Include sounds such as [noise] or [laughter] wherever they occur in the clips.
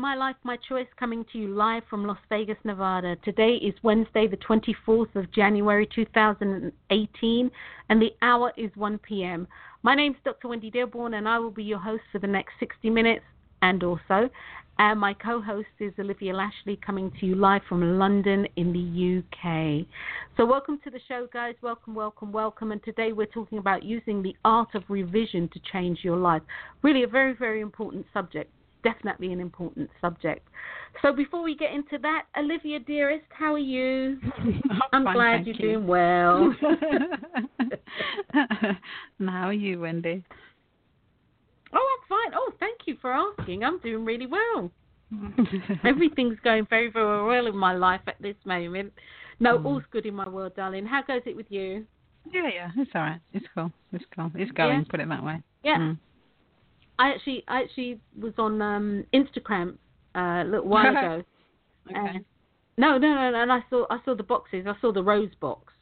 My Life, My Choice, coming to you live from Las Vegas, Nevada. Today is Wednesday, the 24th of January 2018, and the hour is 1 p.m. My name is Dr. Wendy Dearborn, and I will be your host for the next 60 minutes and also. And my co host is Olivia Lashley, coming to you live from London in the UK. So, welcome to the show, guys. Welcome, welcome, welcome. And today we're talking about using the art of revision to change your life. Really, a very, very important subject definitely an important subject. So before we get into that, Olivia dearest, how are you? [laughs] I'm fine, glad you're you. doing well. [laughs] how are you, Wendy? Oh, I'm fine. Oh, thank you for asking. I'm doing really well. [laughs] Everything's going very, very well in my life at this moment. No, Mm. all's good in my world, darling. How goes it with you? yeah, yeah, it's all right. It's cool. It's cool. It's going. Yeah. Put it that way. Yeah, Mm. I actually, I actually was on um, Instagram uh, a little while [laughs] ago. Okay. And, no, no, no, no. And I saw, I saw the boxes. I saw the rose box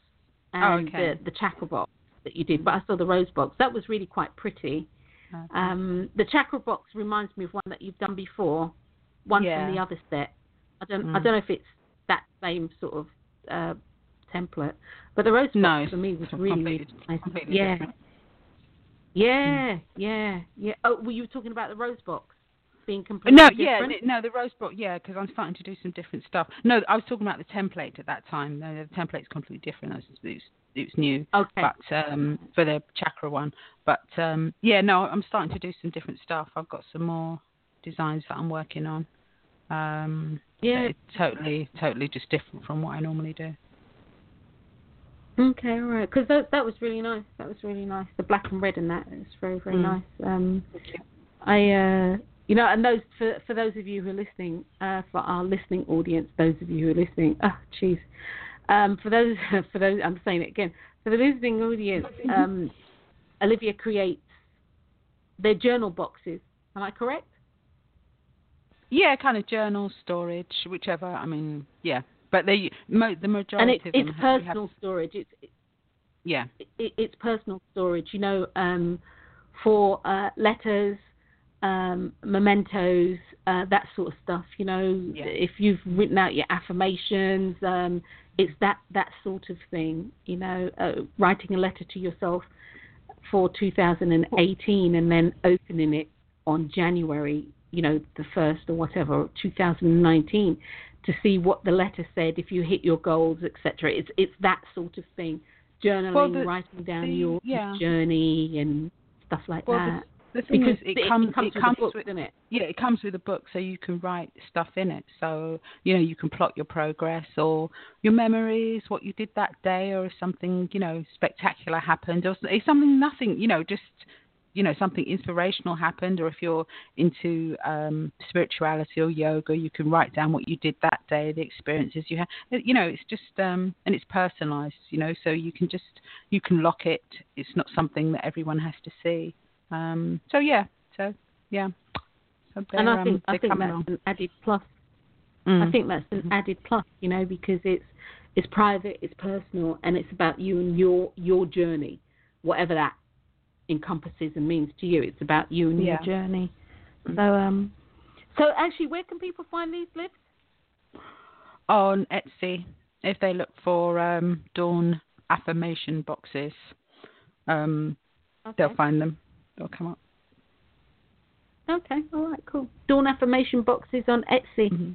and Oh, okay. the the chakra box that you did, but I saw the rose box. That was really quite pretty. Okay. Um, the chakra box reminds me of one that you've done before, one Yeah. from the other set. I don't, I Mm. don't know if it's that same sort of uh, template, but the rose box No, for me was [laughs] it's really nice. completely yeah, different. Yeah, yeah, yeah. Oh, were you talking about the rose box being completely No, yeah, different? th- no, the rose book, yeah, because I'm starting to do some different stuff. No, I was talking about the template at that time. No, the template's completely different. It was, it was, it was new, Okay. but um, for the chakra one. But um, yeah, no, I'm starting to do some different stuff. I've got some more designs that I'm working on. Um, yeah. totally, totally just different from what I normally do. Okay, all right. Because that that was really nice. That was really nice. The black and red and that is very very Mm. nice. Um, I uh, you know, and those for for those of you who are listening, uh, for our listening audience, those of you who are listening, oh jeez, um, for those [laughs] for those I'm saying it again for the listening audience, um, Olivia creates their journal boxes. Am I correct? Yeah, kind of journal storage, whichever. I mean, yeah, but they mo- the majority and it, of them it's we have- personal storage. It's yeah, it, it's personal storage, you know, um, for uh, letters, um, mementos, uh, that sort of stuff. You know, Yeah. if you've written out your affirmations, um, it's that that sort of thing. You know, uh, writing a letter to yourself for 2018 and then opening it on January, you know, the first or whatever, 2019, to see what the letter said, if you hit your goals, etc. It's it's that sort of thing. Journaling, Well, the- writing down the- your yeah. journey and stuff like Well, that. the thing Because is, it, comes, comes it with comes the book, with, doesn't it? yeah, it comes with a book, so you can write stuff in it. So you know, you can plot your progress or your memories, what you did that day, or if something you know spectacular happened, or if something nothing, you know, just you know something inspirational happened, or if you're into um, spirituality or yoga, you can write down what you did that day, the experiences you had. You know, it's just um, and it's personalized. You know, so you can just you can lock it. It's not something that everyone has to see. Um, so yeah, so yeah. So And I think um, I think that's along. an added plus. Mm. I think that's an added plus, you know, because it's it's private, it's personal, and it's about you and your your journey, whatever that encompasses and means to you. It's about you and Yeah. your journey. Mm. So um, so actually, where can people find these lips? on Etsy if they look for um, Dawn affirmation boxes. Um, Okay. They'll find them. They'll come up. Okay, all right, cool. Dawn affirmation boxes on Etsy. Mhm.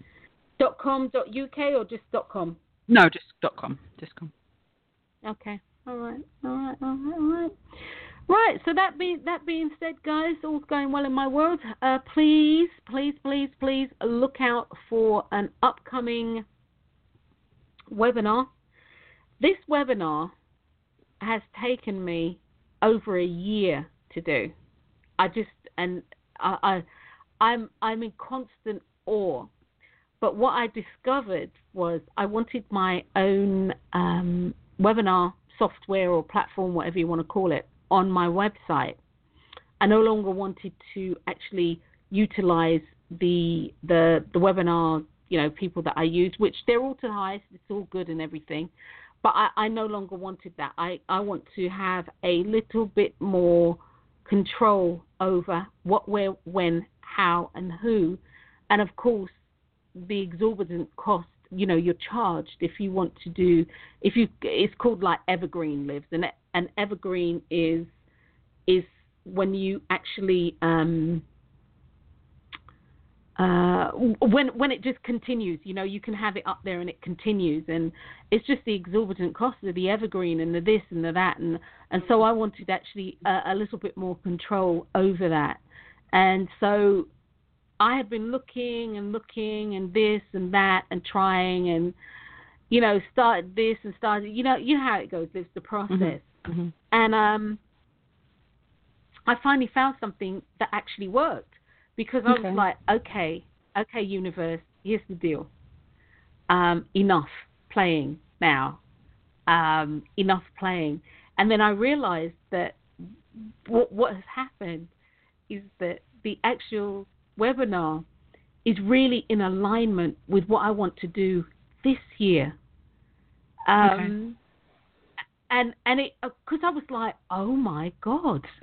dot com dot uk or just dot com. No, just dot com. Just com. Okay. All right. All right. All right. All right. Right. So that being that being said, guys, all's going well in my world. Uh, please, please, please, please look out for an upcoming webinar. This webinar has taken me over a year to do. I just and I, I I'm I'm in constant awe. But what I discovered was I wanted my own um, webinar software or platform, whatever you want to call it, on my website. I no longer wanted to actually utilize the the the webinar, you know, people that I use, which they're all to highest, it's all good and everything. But I, I no longer wanted that. I, I want to have a little bit more control over what, where, when, how, and who and of course, the exorbitant cost. You know, you're charged if you want to do. If you, it's called like evergreen lives, and an evergreen is is when you actually um, uh, when when it just continues, you know, you can have it up there and it continues, and it's just the exorbitant cost of the evergreen and the this and the that, and and so I wanted actually a, a little bit more control over that, and so I had been looking and looking and this and that and trying and you know started this and started you know you know how it goes. There's the process, mm-hmm. Mm-hmm. and um, I finally found something that actually worked because I Okay. was like, okay, okay, universe, here's the deal. Um, enough playing now. Um, enough playing. And then I realized that what, what has happened is that the actual webinar is really in alignment with what I want to do this year. Um, And and it because I was like, oh my god, [laughs]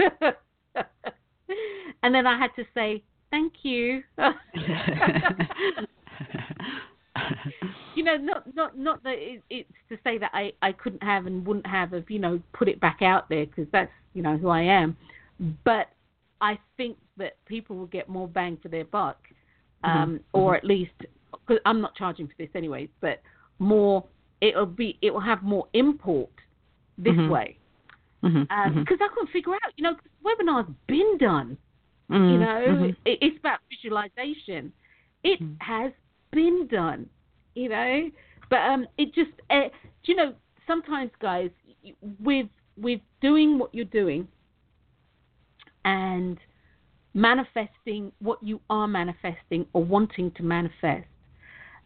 and then I had to say thank you. [laughs] you know, not not not that it, it's to say that I I couldn't have and wouldn't have of you know put it back out there because that's you know who I am, but I think that people will get more bang for their buck, um, Mhm, or at least because I'm not charging for this anyways, but more it'll be it will have more import this Mhm. way. Because mhm, I couldn't figure out you know 'cause webinars been done you mhm, know it, it's about visualization. It has been done you know? But um it just uh, do you know sometimes guys with with doing what you're doing and manifesting what you are manifesting or wanting to manifest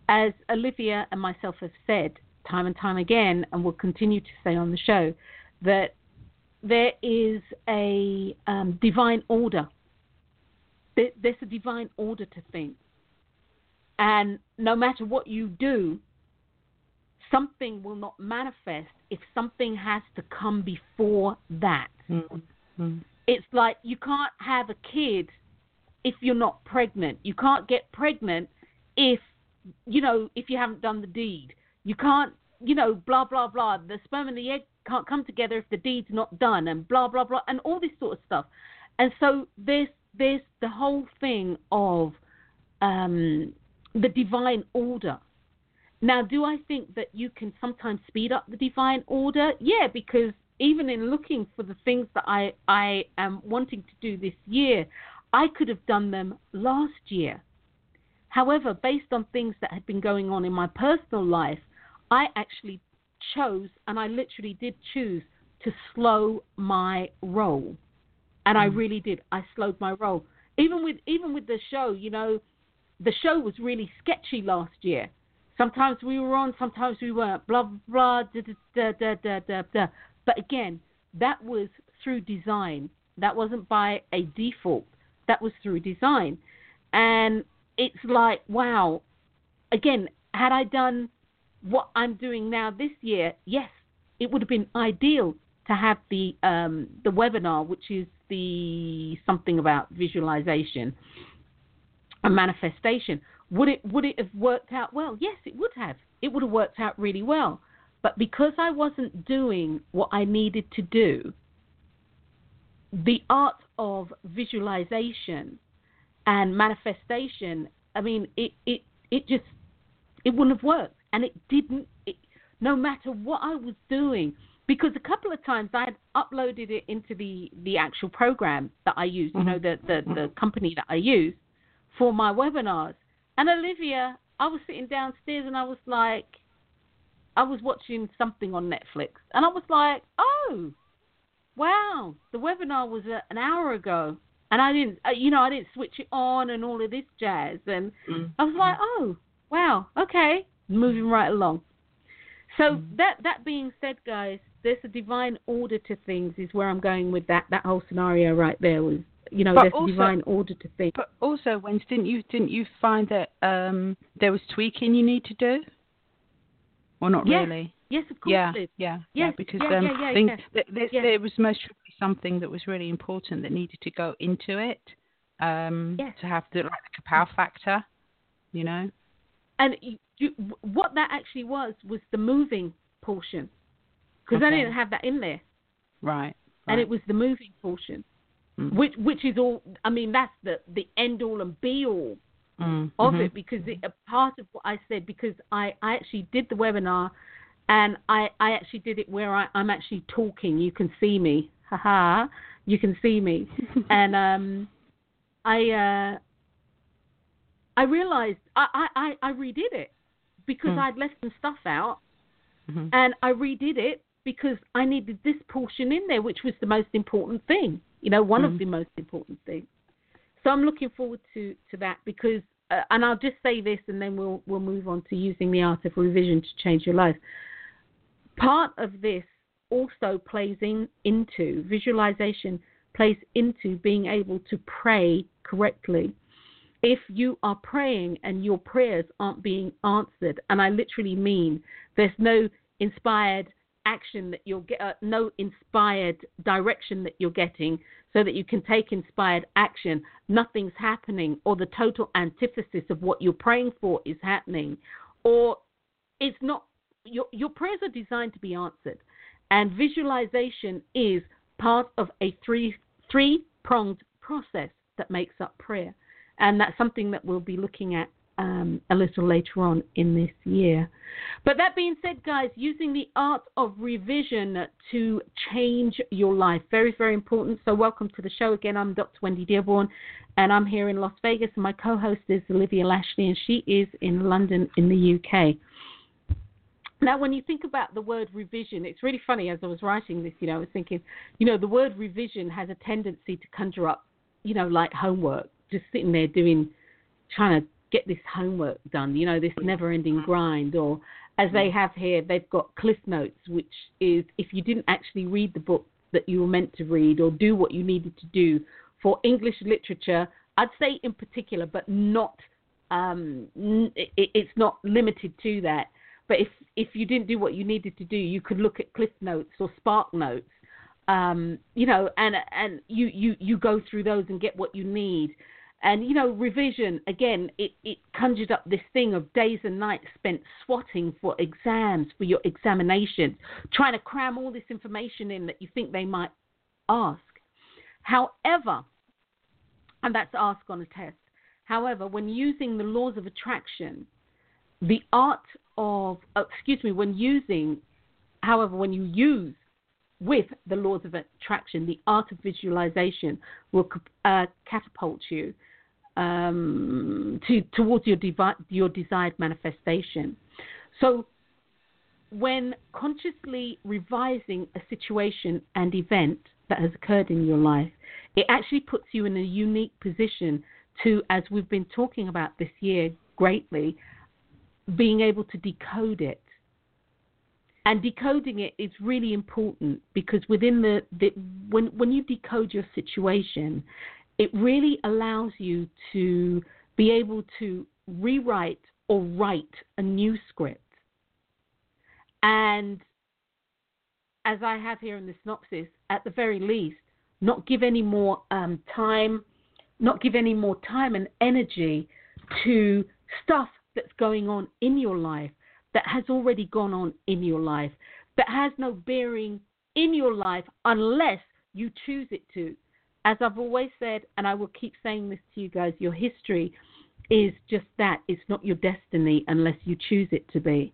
as olivia and myself have said time and time again and will continue to say on the show that there is a um, divine order there's a divine order to things. And no matter what you do, something will not manifest if something has to come before that. Mhm, mhm. It's like you can't have a kid if you're not pregnant. You can't get pregnant if you know if you haven't done the deed. You can't, you know, blah blah blah. The sperm and the egg can't come together if the deed's not done, and blah blah blah, and all this sort of stuff. And so there's there's the whole thing of um, the divine order. Now, do I think that you can sometimes speed up the divine order? Yeah, because even in looking for the things that I, I am wanting to do this year, I could have done them last year. However, based on things that had been going on in my personal life, I actually chose, and I literally did choose, to slow my roll. And I Mm. really did. I slowed my roll. Even with even with the show, you know, the show was really sketchy last year. Sometimes we were on, sometimes we weren't. Blah blah da da da da da da. da. But again, that was through design. That wasn't by a default. That was through design. And it's like, wow. Again, had I done what I'm doing now this year, yes, it would have been ideal to have the um, the webinar, which is the something about visualization and manifestation. Would it would it have worked out well? Yes, it would have. It would have worked out really well. But because I wasn't doing what I needed to do, the art of visualization and manifestation, I mean, it it it just it wouldn't have worked, and it didn't. It, no matter what I was doing, because a couple of times I had uploaded it into the the actual program that I use, you know, the the, the mm-hmm. company that I use for my webinars. And Olivia, I was sitting downstairs and I was like, I was watching something on Netflix, and I was like, oh, wow, the webinar was uh, an hour ago, and I didn't, uh, you know, I didn't switch it on and all of this jazz, and Mm. I was like, oh, wow, okay, moving right along. So that that being said, guys, there's a divine order to things. Is where I'm going with that. That whole scenario right there was, you know, But there's also- a divine order to things. But also, Wens, didn't you didn't you find that um, there was tweaking you need to do, or not Yes, really? Yes, of course. Yeah, yeah, yeah. Because yeah, um, yeah, yeah, I think yeah. that there, was most probably something that was really important that needed to go into it um, Yes. to have the like the power factor. you know. And you, what that actually was was the moving portion, because Okay. I didn't have that in there, Right. and it was the moving portion, Mm. which which is all. I mean, that's the the end all and be all Mm, of it because it, a part of what I said because I, I actually did the webinar and I, I actually did it where I, I'm actually talking. You can see me. Haha. You can see me. [laughs] and um I uh I realized I, I, I, redid it because Hmm. I'd left some stuff out Mhm. and I redid it because I needed this portion in there, which was the most important thing. You know, one of Mhm. the most important things. So I'm looking forward to to that because, uh, and I'll just say this, and then we'll we'll move on to using the art of revision to change your life. Part of this also plays in, into visualization plays into being able to pray correctly. If you are praying and your prayers aren't being answered, and I literally mean there's no inspired action that you'll get, uh, no inspired direction that you're getting so that you can take inspired action, nothing's happening, or the total antithesis of what you're praying for is happening, or it's not, your, your prayers are designed to be answered. And visualization is part of a three three pronged process that makes up prayer, and that's something that we'll be looking at um, a little later on in this year. But that being said, guys, using the art of revision to change your life very very important. So welcome to the show again. I'm Dr. Wendy Dearborn, and I'm here in Las Vegas, and my co-host is Olivia Lashley, and she is in London in the UK. Now, when you think about the word revision, it's really funny. As I was writing this, you know, I was thinking, you know, the word revision has a tendency to conjure up, you know, like homework, just sitting there doing, trying to get this homework done, you know, this never ending grind. Or as they have here, they've got Cliff Notes, which is if you didn't actually read the book that you were meant to read or do what you needed to do for English literature, I'd say in particular, but not, um, it, it's not limited to that. But if if you didn't do what you needed to do, you could look at Cliff Notes or Spark Notes, um, you know, and and you you you go through those and get what you need. And you know, revision again, it it conjured up this thing of days and nights spent swatting for exams, for your examinations, trying to cram all this information in that you think they might ask. However, and that's ask on a test. However, when using the laws of attraction, the art of, uh, excuse me, when using, however, when you use with the laws of attraction, the art of visualization will uh, catapult you um, to towards your devi- your desired manifestation. So, when consciously revising a situation and event that has occurred in your life, it actually puts you in a unique position to, as we've been talking about this year greatly, being able to decode it. And decoding it is really important because within the, the when when you decode your situation, it really allows you to be able to rewrite or write a new script. And as I have here in the synopsis, at the very least, not give any more um, time, not give any more time and energy to stuff that's going on in your life that has already gone on in your life, that has no bearing in your life unless you choose it to. As I've always said, and I will keep saying this to you guys, your history is just that. It's not your destiny unless you choose it to be.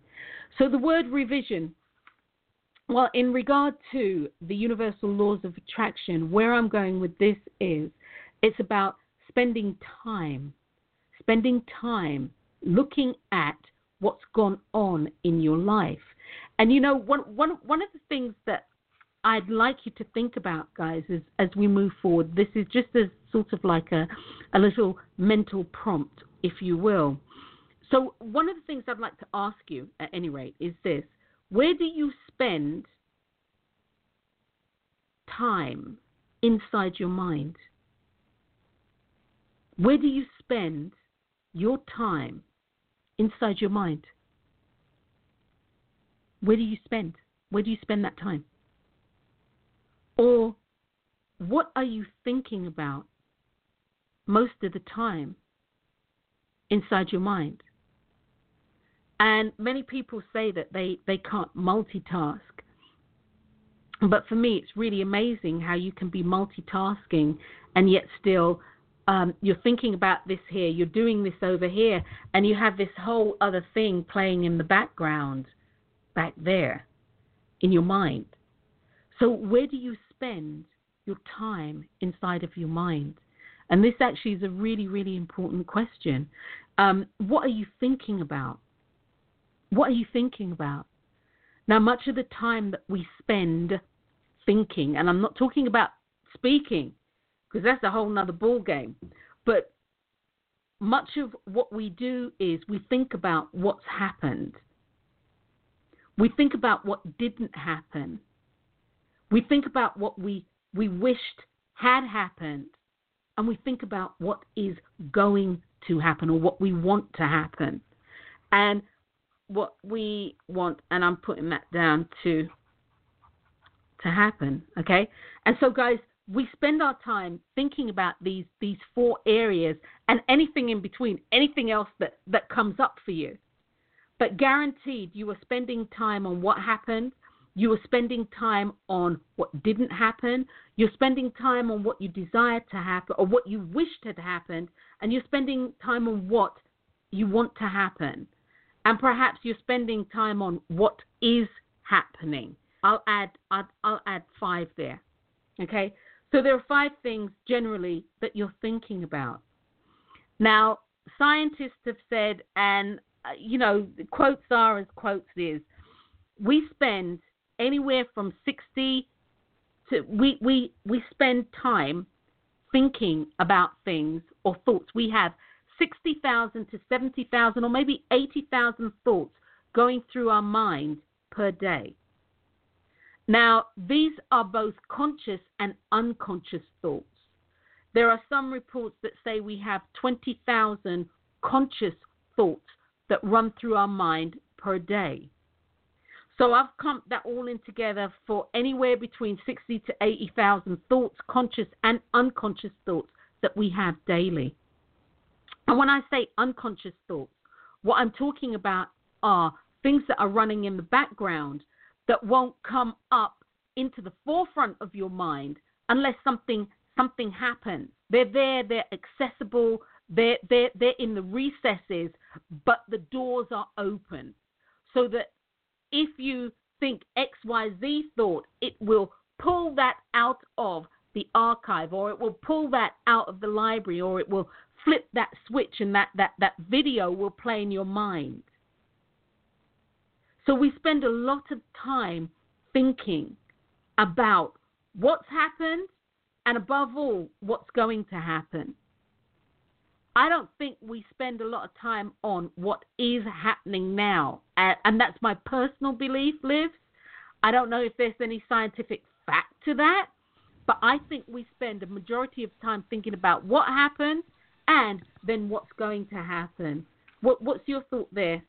So the word revision, well, in regard to the universal laws of attraction, where I'm going with this is it's about spending time, spending time looking at what's gone on in your life. And you know, one one one of the things that I'd like you to think about, guys, is as we move forward. This is just as sort of like a a little mental prompt, if you will. So one of the things I'd like to ask you, at any rate, is this: Where do you spend time inside your mind? Where do you spend your time inside your mind? Where do you spend? Where do you spend that time? Or what are you thinking about most of the time inside your mind. And many people say that they, they can't multitask. But for me, it's really amazing how you can be multitasking and yet still um, you're thinking about this here, you're doing this over here, and you have this whole other thing playing in the background back there in your mind. So, where do you spend your time inside of your mind? And this actually is a really, really important question. Um, what are you thinking about? What are you thinking about? Now, much of the time that we spend thinking, and I'm not talking about speaking, because that's a whole nother ball game. But much of what we do is we think about what's happened. We think about what didn't happen. We think about what we, we wished had happened. And we think about what is going to happen or what we want to happen. And what we want, and I'm putting that down to to happen. Okay? And so guys, we spend our time thinking about these these four areas and anything in between, anything else that, that comes up for you. But guaranteed you are spending time on what happened, you are spending time on what didn't happen, you're spending time on what you desire to happen or what you wished had happened, and you're spending time on what you want to happen. And perhaps you're spending time on what is happening. I'll add I'll, I'll add five there. Okay? So there are five things generally that you're thinking about. Now, scientists have said, and uh, you know, quotes are as quotes is, we spend anywhere from 60 to we we we spend time thinking about things or thoughts. We have 60,000 to 70,000 or maybe 80,000 thoughts going through our mind per day. Now, these are both conscious and unconscious thoughts. There are some reports that say we have 20,000 conscious thoughts that run through our mind per day. So I've clumped that all in together for anywhere between 60 to 80,000 thoughts, conscious and unconscious thoughts that we have daily. And when I say unconscious thoughts, what I'm talking about are things that are running in the background that won't come up into the forefront of your mind unless something something happens. They're there, they're accessible, they're they're they're in the recesses, but the doors are open. So that if you think XYZ thought, it will pull that out of the archive or it will pull that out of the library or it will flip that switch and that, that, that video will play in your mind. So we spend a lot of time thinking about what's happened and, above all, what's going to happen. I don't think we spend a lot of time on what is happening now. And that's my personal belief, Liv. I don't know if there's any scientific fact to that, but I think we spend a majority of time thinking about what happened and then what's going to happen. What, what's your thought there?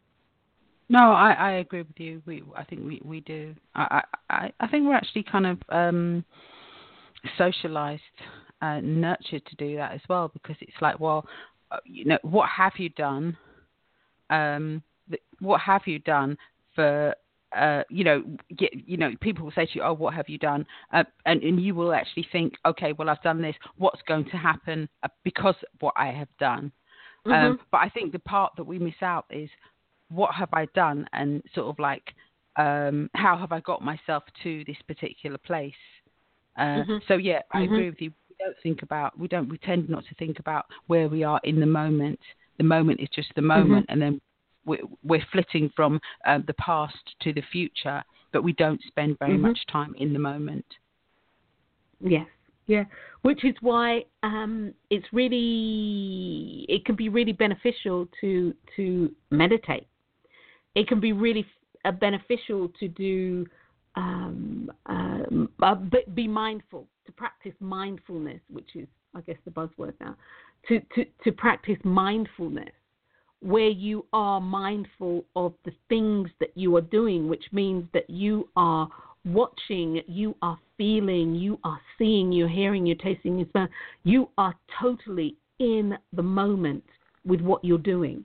No, I, I agree with you. We, I think we, we do. I, I, I think we're actually kind of um, socialized, uh, nurtured to do that as well because it's like, well, you know, what have you done? Um, what have you done for uh, you know, get, you know, people will say to you, "Oh, what have you done?" Uh, and and you will actually think, "Okay, well, I've done this. What's going to happen uh, because what I have done?" Um, mm-hmm. Um, but I think the part that we miss out is what have I done and sort of like um, how have I got myself to this particular place. Uh, mm-hmm. So yeah, I mm-hmm. agree with you. Don't think about we don't we tend not to think about where we are in the moment. The moment is just the mm-hmm. moment, and then we're, we're flitting from uh, the past to the future, but we don't spend very mm-hmm. much time in the moment. Yes, yeah, which is why um, it's really it can be really beneficial to to meditate it can be really uh, beneficial to do um, uh, uh be mindful to practice mindfulness, which is I guess the buzzword now. To to to practice mindfulness, where you are mindful of the things that you are doing, which means that you are watching, you are feeling, you are seeing, you're hearing, you're tasting, you're smelling. You are totally in the moment with what you're doing.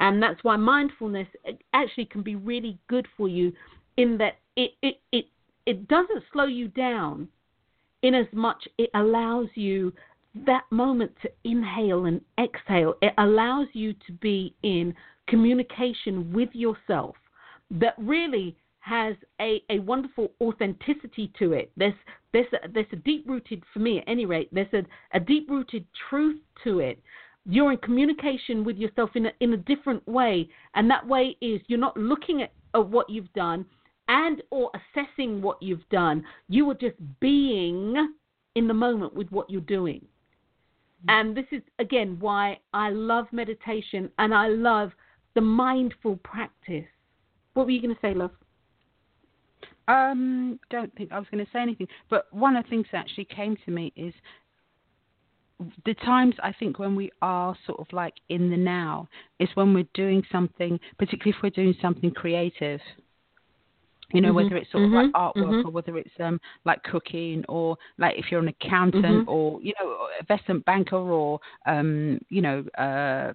And that's why mindfulness actually can be really good for you in that it, it, it, it doesn't slow you down in as much it allows you that moment to inhale and exhale. It allows you to be in communication with yourself that really has a, a wonderful authenticity to it. There's there's a, there's a deep rooted for me at any rate. There's a, a deep rooted truth to it. You're in communication with yourself in a, in a different way, and that way is you're not looking at, at what you've done and or assessing what you've done. You are just being in the moment with what you're doing. And this is again why I love meditation and I love the mindful practice. What were you going to say, love? Um, don't think I was going to say anything. But one of the things that actually came to me is the times I think when we are sort of like in the now is when we're doing something, particularly if we're doing something creative. You know, mm-hmm. whether it's sort of mm-hmm. like artwork mm-hmm. or whether it's um like cooking or like if you're an accountant Mm-hmm. or you know investment banker or um you know uh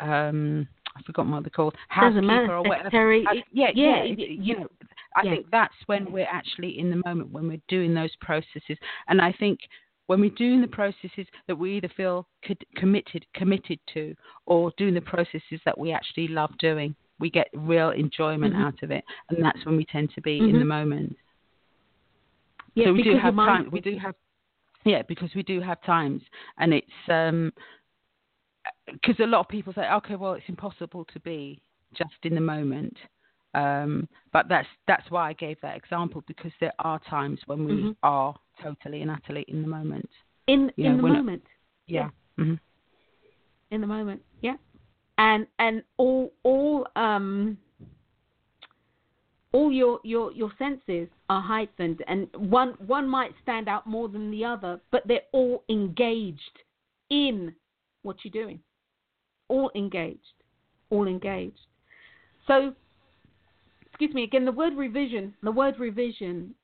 um I forgot what they're called housekeeper or whatever. Secretary, Uh, yeah, yeah, yeah. it- it- you know, I yeah. think that's when we're actually in the moment when we're doing those processes, and I think when we're doing the processes that we either feel co- committed committed to, or doing the processes that we actually love doing, we get real enjoyment Mhm. out of it, and that's when we tend to be in Mhm. the moment. Yeah, so we do have time. We do have, yeah, because we do have times, and it's um, because a lot of people say, okay, well, it's impossible to be just in the moment. Um, but that's that's why I gave that example because there are times when we Mhm. are totally and utterly in the moment. in Yeah, in the we're not- moment. Yeah. hmm in the moment. Yeah, and and all all um all your your your senses are heightened, and one one might stand out more than the other, but they're all engaged in what you're doing. All engaged, all engaged. So, excuse me again. The word revision. The word revision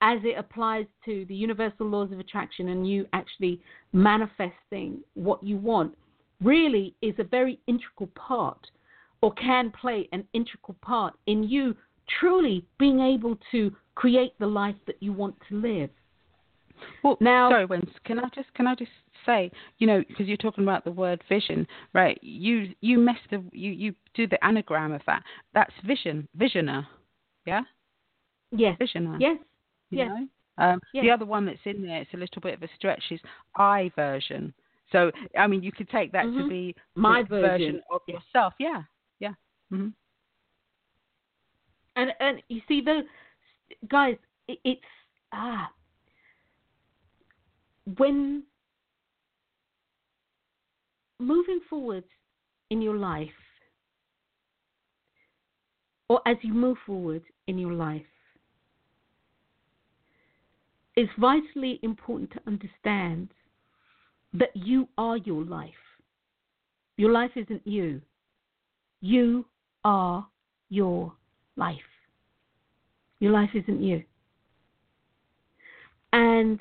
as it applies to the universal laws of attraction and you actually manifesting what you want really is a very integral part or can play an integral part in you truly being able to create the life that you want to live. Well, Now- sorry, Wens, can I just can I just say, you know, because you're talking about the word vision, right? You you mess the you you do the anagram of that. That's vision, visioner, yeah, Yes. visioner. Yes. you yes. know? Um, Yes. The other one that's in there, it's a little bit of a stretch, is I version. So, I mean, you could take that to Mhm. be My the version. of yourself. Yeah, yeah. hmm And and you see the guys, it, it's ah when moving forward in your life, or as you move forward in your life, it's vitally important to understand that you are your life. Your life isn't you. You are your life. Your life isn't you. And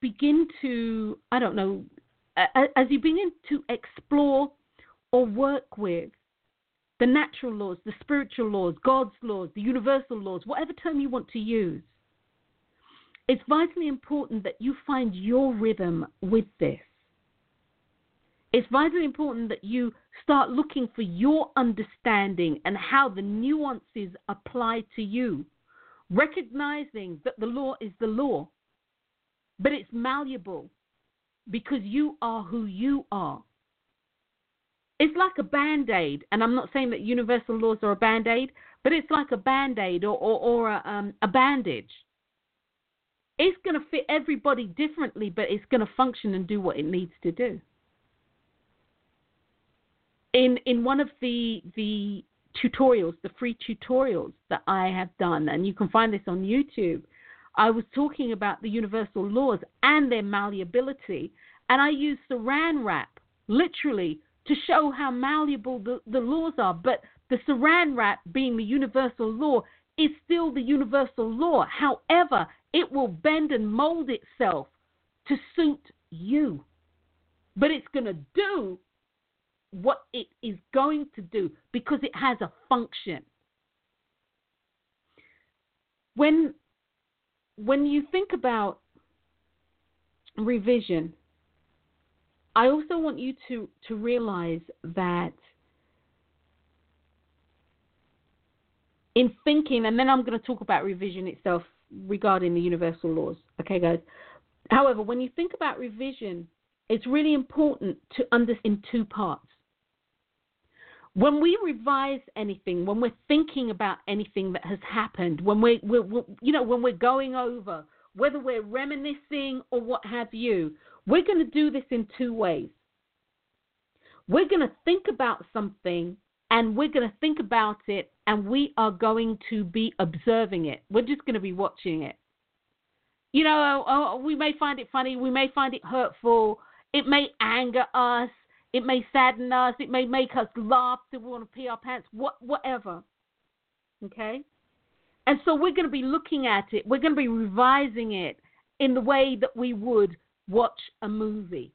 begin to, I don't know, as you begin to explore or work with the natural laws, the spiritual laws, God's laws, the universal laws, whatever term you want to use, it's vitally important that you find your rhythm with this. It's vitally important that you start looking for your understanding and how the nuances apply to you, recognizing that the law is the law, but it's malleable because you are who you are. It's like a band aid, and I'm not saying that universal laws are a band aid, but it's like a band aid or, or, or a, um, a bandage. It's going to fit everybody differently, but it's going to function and do what it needs to do in in one of the the tutorials, the free tutorials that I have done, and you can find this on YouTube. I was talking about the universal laws and their malleability, and I used saran wrap literally to show how malleable the, the laws are. But the saran wrap, being the universal law, is still the universal law. However, it will bend and mold itself to suit you. but it's going to do what it is going to do because it has a function. When when you think about revision, I also want you to, to realize that in thinking, and then I'm going to talk about revision itself regarding the universal laws. Okay, guys. However, when you think about revision, it's really important to understand in two parts. When we revise anything, when we're thinking about anything that has happened, when we're, we're, we're you know, when we're going over, whether we're reminiscing or what have you, we're going to do this in two ways. We're going to think about something and we're going to think about it and we are going to be observing it. We're just going to be watching it. You know, oh, oh, we may find it funny, we may find it hurtful, it may anger us, it may sadden us, it may make us laugh till we want to pee our pants, what, whatever. Okay? And so we're going to be looking at it, we're going to be revising it in the way that we would watch a movie.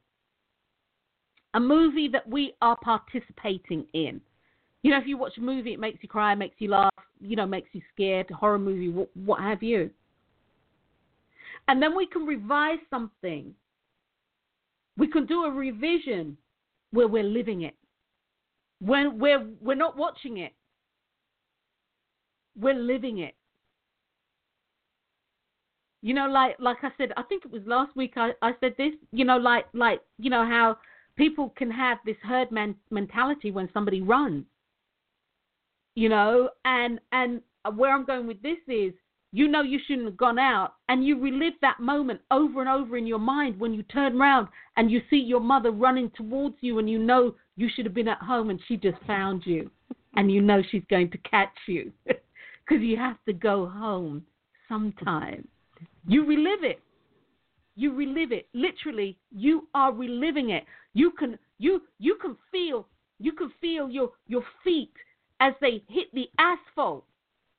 A movie that we are participating in. You know, if you watch a movie, it makes you cry, makes you laugh, you know, makes you scared, horror movie, what, what have you. And then we can revise something. We can do a revision where we're living it. When we're we're not watching it. We're living it. You know, like like I said, I think it was last week I, I said this, you know, like like you know how people can have this herd man, mentality when somebody runs. You know, and and where I'm going with this is you know you shouldn't have gone out and you relive that moment over and over in your mind when you turn around and you see your mother running towards you and you know you should have been at home and she just found you [laughs] and you know she's going to catch you. [laughs] Because you have to go home sometime. You relive it. You relive it. Literally you are reliving it. You can you you can feel you can feel your your feet as they hit the asphalt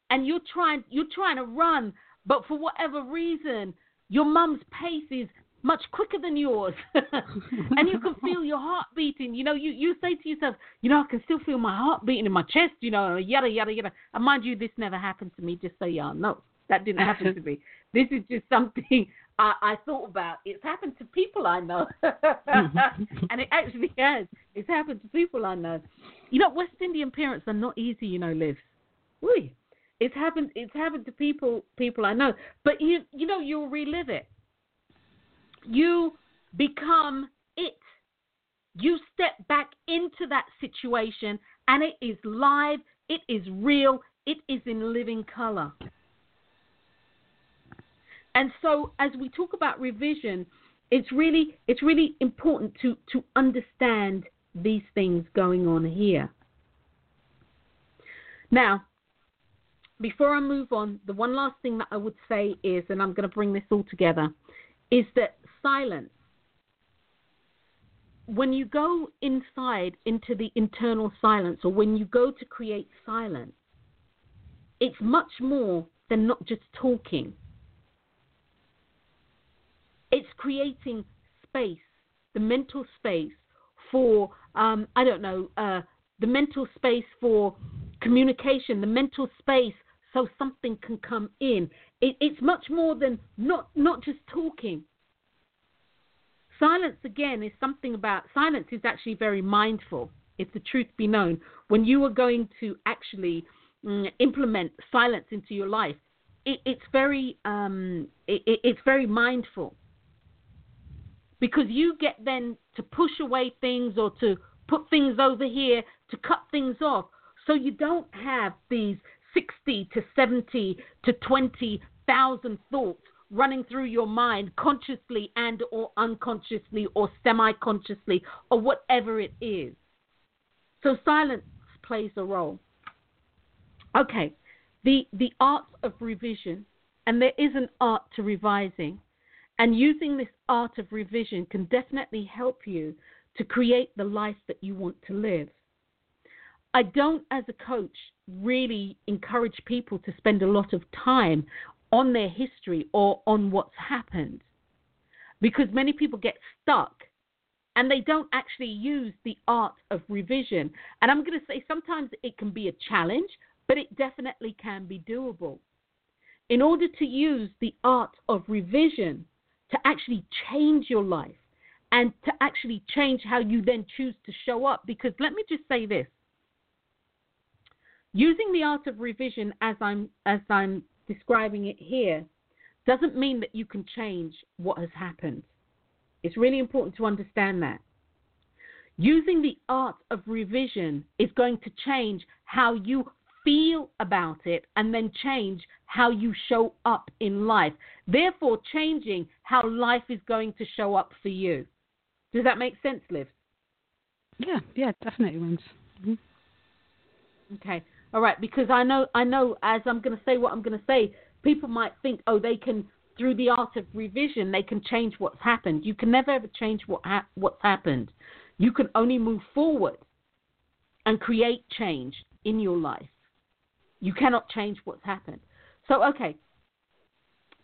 and you're trying you're trying to run, but for whatever reason, your mum's pace is much quicker than yours, [laughs] and you can [laughs] feel your heart beating. You know, you you say to yourself, you know, I can still feel my heart beating in my chest. You know, yada yada yada. And mind you, this never happened to me. Just so y'all know, that didn't happen to me. [laughs] This is just something [laughs] I, I thought about. It's happened to people I know, mm-hmm. [laughs] and it actually has. It's happened to people I know. You know, West Indian parents are not easy. You know, Liv. Woo. It's happened. It's happened to people. People I know. But you, you know, you'll relive it. You become it. You step back into that situation, and it is live. It is real. It is in living color. And so, as we talk about revision, it's really it's really important to to understand these things going on here. Now, before I move on, the one last thing that I would say is, and I'm going to bring this all together, is that silence. When you go inside into the internal silence, or when you go to create silence, it's much more than not just talking. It's creating space, the mental space for, um, I don't know, uh, the mental space for communication, the mental space so something can come in. It, it's much more than not not just talking. Silence again is something about silence is actually very mindful. If the truth be known, when you are going to actually mm, implement silence into your life, it, it's very um, it, it's very mindful because you get then to push away things or to put things over here to cut things off so you don't have these 60 to 70 to 20,000 thoughts running through your mind consciously and or unconsciously or semi-consciously or whatever it is. So silence plays a role. Okay, the the art of revision, and there is an art to revising, and using this art of revision can definitely help you to create the life that you want to live. I don't, as a coach, really encourage people to spend a lot of time on their history or on what's happened because many people get stuck and they don't actually use the art of revision. And I'm going to say sometimes it can be a challenge, but it definitely can be doable. In order to use the art of revision to actually change your life and to actually change how you then choose to show up, because let me just say this using the art of revision as I'm as I'm describing it here doesn't mean that you can change what has happened. It's really important to understand that. Using the art of revision is going to change how you feel about it and then change how you show up in life. Therefore, changing how life is going to show up for you. Does that make sense, Liv? Yeah, yeah, definitely wins. Mm-hmm. Okay. All right, because I know I know as I'm going to say what I'm going to say, people might think, oh, they can through the art of revision, they can change what's happened. You can never ever change what ha- what's happened. You can only move forward and create change in your life. You cannot change what's happened. So, okay,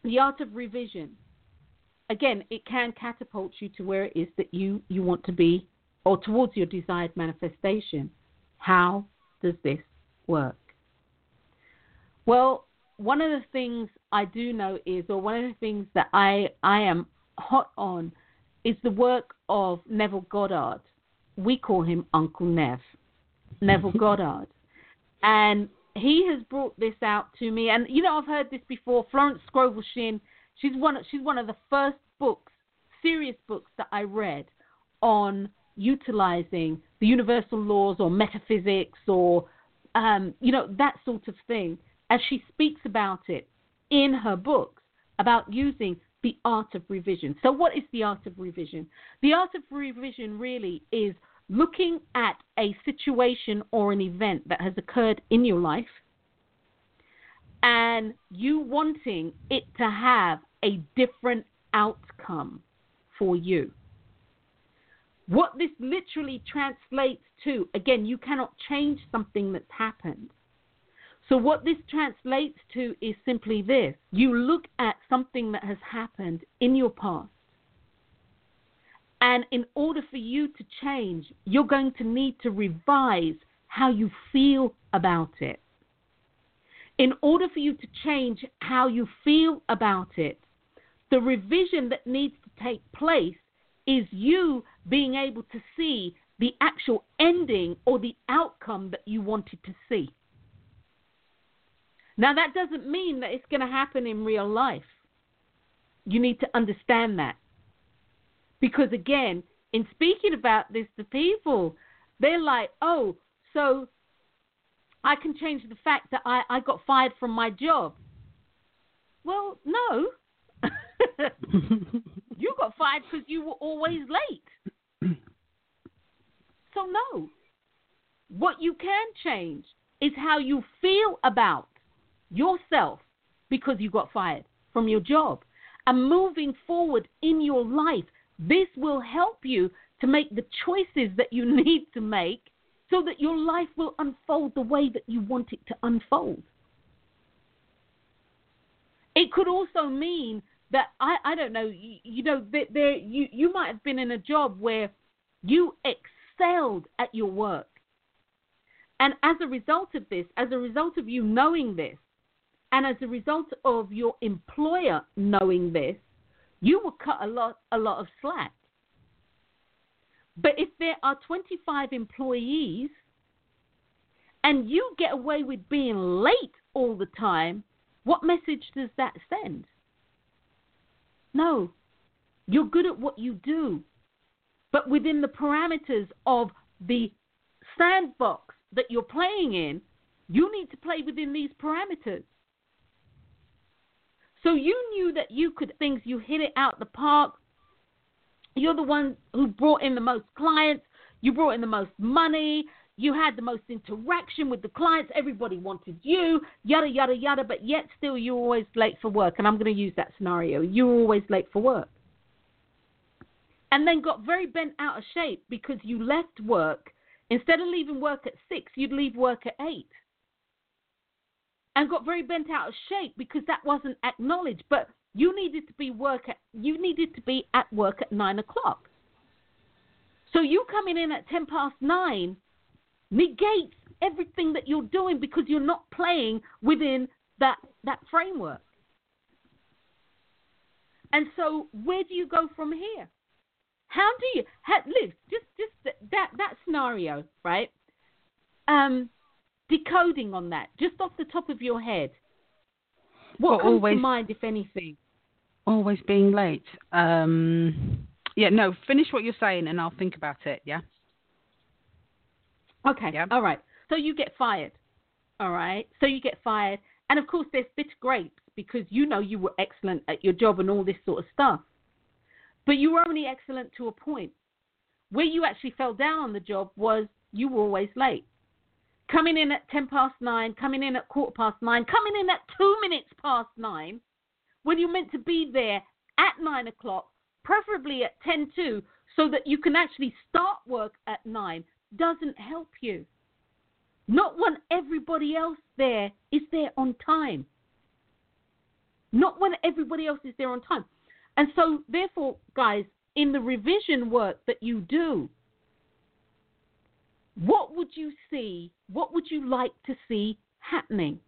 the art of revision. Again, it can catapult you to where it is that you, you want to be or towards your desired manifestation. How does this work? Well, one of the things I do know is, or one of the things that I I am hot on, is the work of Neville Goddard. We call him Uncle Nev, Neville [laughs] Goddard, and he has brought this out to me. And you know, I've heard this before. Florence Scovel Shinn, she's one she's one of the first books, serious books that I read on utilizing the universal laws or metaphysics or um, you know that sort of thing as she speaks about it in her books about using the art of revision. So, what is the art of revision? The art of revision really is looking at a situation or an event that has occurred in your life and you wanting it to have a different outcome for you. What this literally translates to, again, you cannot change something that's happened. So, what this translates to is simply this you look at something that has happened in your past, and in order for you to change, you're going to need to revise how you feel about it. In order for you to change how you feel about it, the revision that needs to take place is you being able to see the actual ending or the outcome that you wanted to see. Now, that doesn't mean that it's going to happen in real life. You need to understand that. Because, again, in speaking about this to people, they're like, oh, so I can change the fact that I, I got fired from my job. Well, no. [laughs] you got fired because you were always late. so, no. What you can change is how you feel about yourself because you got fired from your job. And moving forward in your life, this will help you to make the choices that you [laughs] need to make so that your life will unfold the way that you want it to unfold. It could also mean that I, I don't know you, you know there, there you you might have been in a job where you excelled at your work and as a result of this as a result of you knowing this and as a result of your employer knowing this, you will cut a lot a lot of slack. But if there are 25 employees and you get away with being late all the time, what message does that send? No. You're good at what you do. But within the parameters of the sandbox that you're playing in, you need to play within these parameters. So you knew that you could things. You hit it out the park. You're the one who brought in the most clients. You brought in the most money. You had the most interaction with the clients. Everybody wanted you. Yada yada yada. But yet still, you're always late for work. And I'm going to use that scenario. You were always late for work. And then got very bent out of shape because you left work. Instead of leaving work at six, you'd leave work at eight and got very bent out of shape because that wasn't acknowledged. But you needed to be work at you needed to be at work at nine o'clock. So you coming in at 10 past 9 negates everything that you're doing because you're not playing within that, that framework. And so where do you go from here? How do you how, Liz, just just that that scenario, right? Um decoding on that, just off the top of your head. What well, comes always, to mind if anything? Always being late. Um yeah, no, finish what you're saying and I'll think about it, yeah? Okay. Yeah. All right. So you get fired. All right. So you get fired. And of course, there's bitter grapes because you know you were excellent at your job and all this sort of stuff. But you were only excellent to a point. Where you actually fell down on the job was you were always late. Coming in at 10 past 9, coming in at quarter past 9, coming in at 2 minutes past 9, when you're meant to be there at 9 o'clock, preferably at 10 to, so that you can actually start work at 9, doesn't help you. Not when everybody else there is there on time. Not when everybody else is there on time. And so, therefore, guys, in the revision work that you do, what would you see? What would you like to see happening?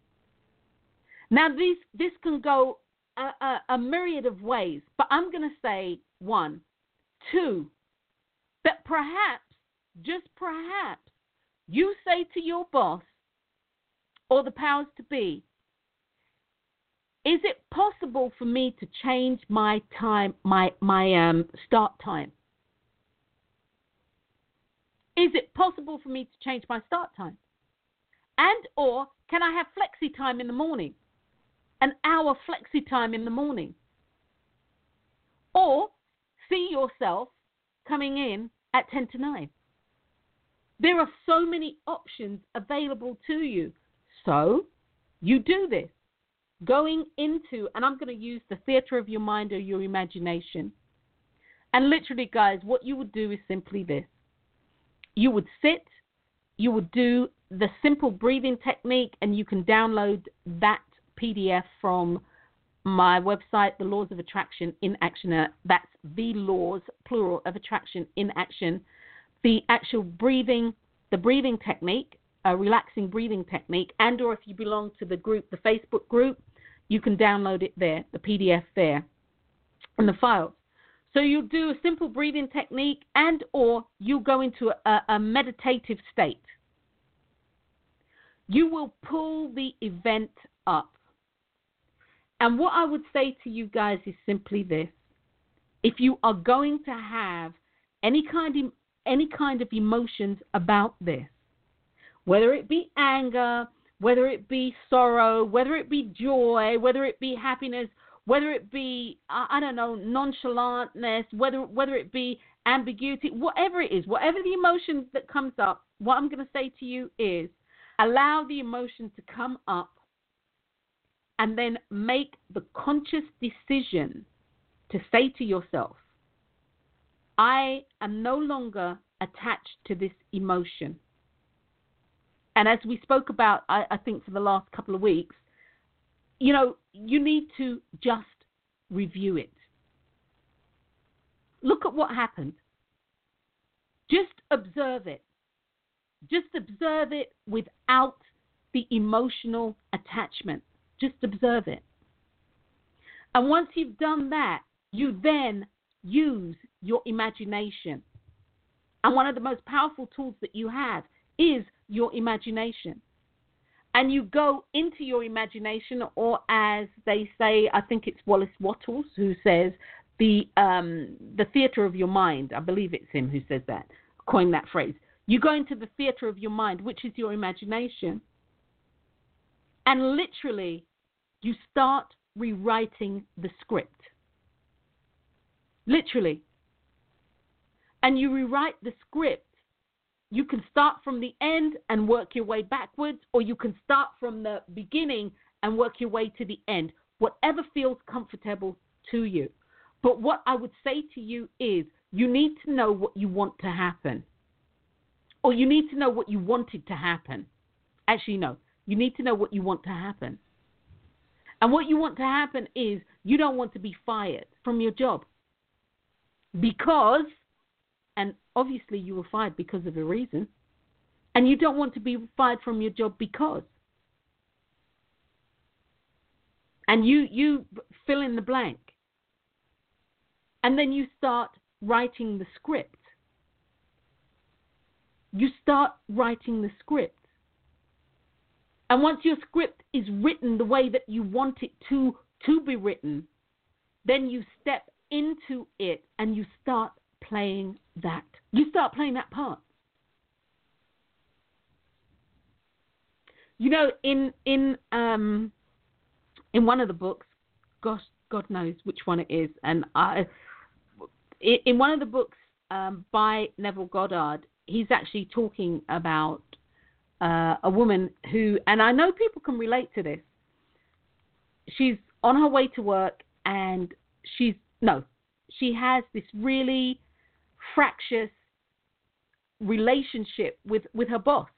Now, these, this can go a, a, a myriad of ways, but I'm going to say one. Two, that perhaps, just perhaps, you say to your boss or the powers to be, is it possible for me to change my time, my my um, start time? Is it possible for me to change my start time? And or can I have flexi time in the morning? An hour flexi time in the morning. Or see yourself coming in at 10 to 9. There are so many options available to you. So you do this going into, and I'm going to use the theater of your mind or your imagination. And literally, guys, what you would do is simply this you would sit, you would do the simple breathing technique, and you can download that PDF from my website, The Laws of Attraction in Action. Uh, that's the laws, plural, of attraction in action. The actual breathing, the breathing technique, a relaxing breathing technique, and or if you belong to the group, the Facebook group, you can download it there, the PDF there, and the files. So you do a simple breathing technique, and or you go into a, a meditative state. You will pull the event up. And what I would say to you guys is simply this: if you are going to have any kind of any kind of emotions about this, whether it be anger, whether it be sorrow, whether it be joy, whether it be happiness, whether it be I don't know nonchalantness, whether whether it be ambiguity, whatever it is, whatever the emotion that comes up, what I'm going to say to you is allow the emotion to come up and then make the conscious decision to say to yourself, I am no longer attached to this emotion. And as we spoke about, I, I think for the last couple of weeks, you know, you need to just review it. Look at what happened. Just observe it. Just observe it without the emotional attachment. Just observe it. And once you've done that, you then use your imagination. And one of the most powerful tools that you have is your imagination. And you go into your imagination, or as they say, I think it's Wallace Wattles who says, the um, the theater of your mind. I believe it's him who says that, coined that phrase. You go into the theater of your mind, which is your imagination, and literally, you start rewriting the script. Literally. And you rewrite the script you can start from the end and work your way backwards, or you can start from the beginning and work your way to the end, whatever feels comfortable to you. But what I would say to you is you need to know what you want to happen, or you need to know what you wanted to happen. Actually, no, you need to know what you want to happen. And what you want to happen is you don't want to be fired from your job because, obviously you were fired because of a reason. And you don't want to be fired from your job because. And you, you fill in the blank. And then you start writing the script. You start writing the script. And once your script is written the way that you want it to to be written, then you step into it and you start playing that. You start playing that part. You know, in in um in one of the books, gosh, God knows which one it is, and I in one of the books um, by Neville Goddard, he's actually talking about uh, a woman who, and I know people can relate to this. She's on her way to work, and she's no, she has this really fractious relationship with with her boss.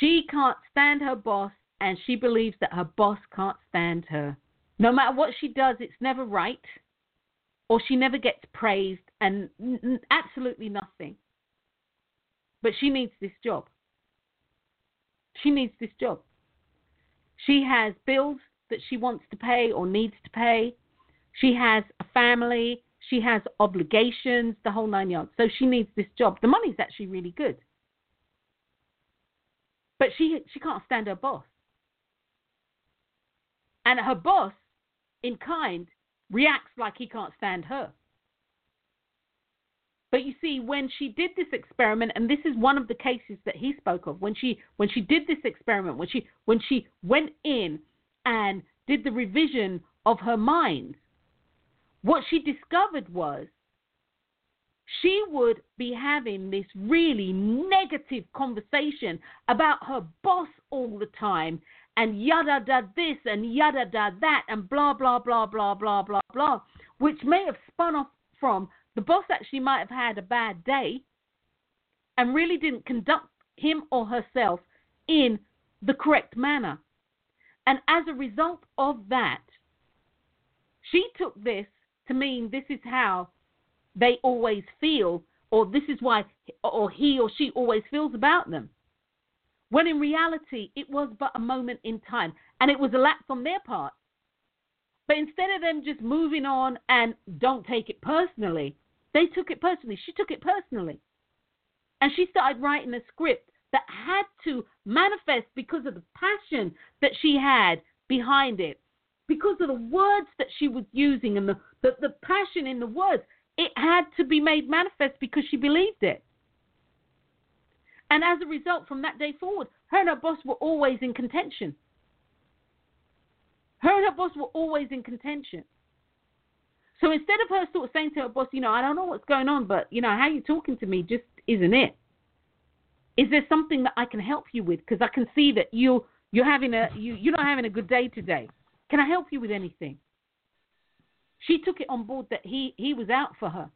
She can't stand her boss, and she believes that her boss can't stand her. No matter what she does, it's never right, or she never gets praised, and n- absolutely nothing. But she needs this job. She needs this job. She has bills that she wants to pay or needs to pay. She has a family. She has obligations, the whole nine yards. So she needs this job. The money's actually really good. But she she can't stand her boss. And her boss, in kind, reacts like he can't stand her. But you see, when she did this experiment, and this is one of the cases that he spoke of, when she when she did this experiment, when she when she went in and did the revision of her mind, what she discovered was she would be having this really negative conversation about her boss all the time and yada da this and yada da that and blah blah blah blah blah blah blah, which may have spun off from the boss actually might have had a bad day and really didn't conduct him or herself in the correct manner. And as a result of that, she took this to mean this is how they always feel, or this is why, or he or she always feels about them. When in reality, it was but a moment in time, and it was a lapse on their part. But instead of them just moving on and don't take it personally, they took it personally. She took it personally. And she started writing a script that had to manifest because of the passion that she had behind it, because of the words that she was using and the, the, the passion in the words. It had to be made manifest because she believed it. And as a result, from that day forward, her and her boss were always in contention. Her and her boss were always in contention. So instead of her sort of saying to her boss, you know, I don't know what's going on, but you know, how you talking to me just isn't it. Is there something that I can help you with? Because I can see that you you're having a you you're not having a good day today. Can I help you with anything? She took it on board that he he was out for her.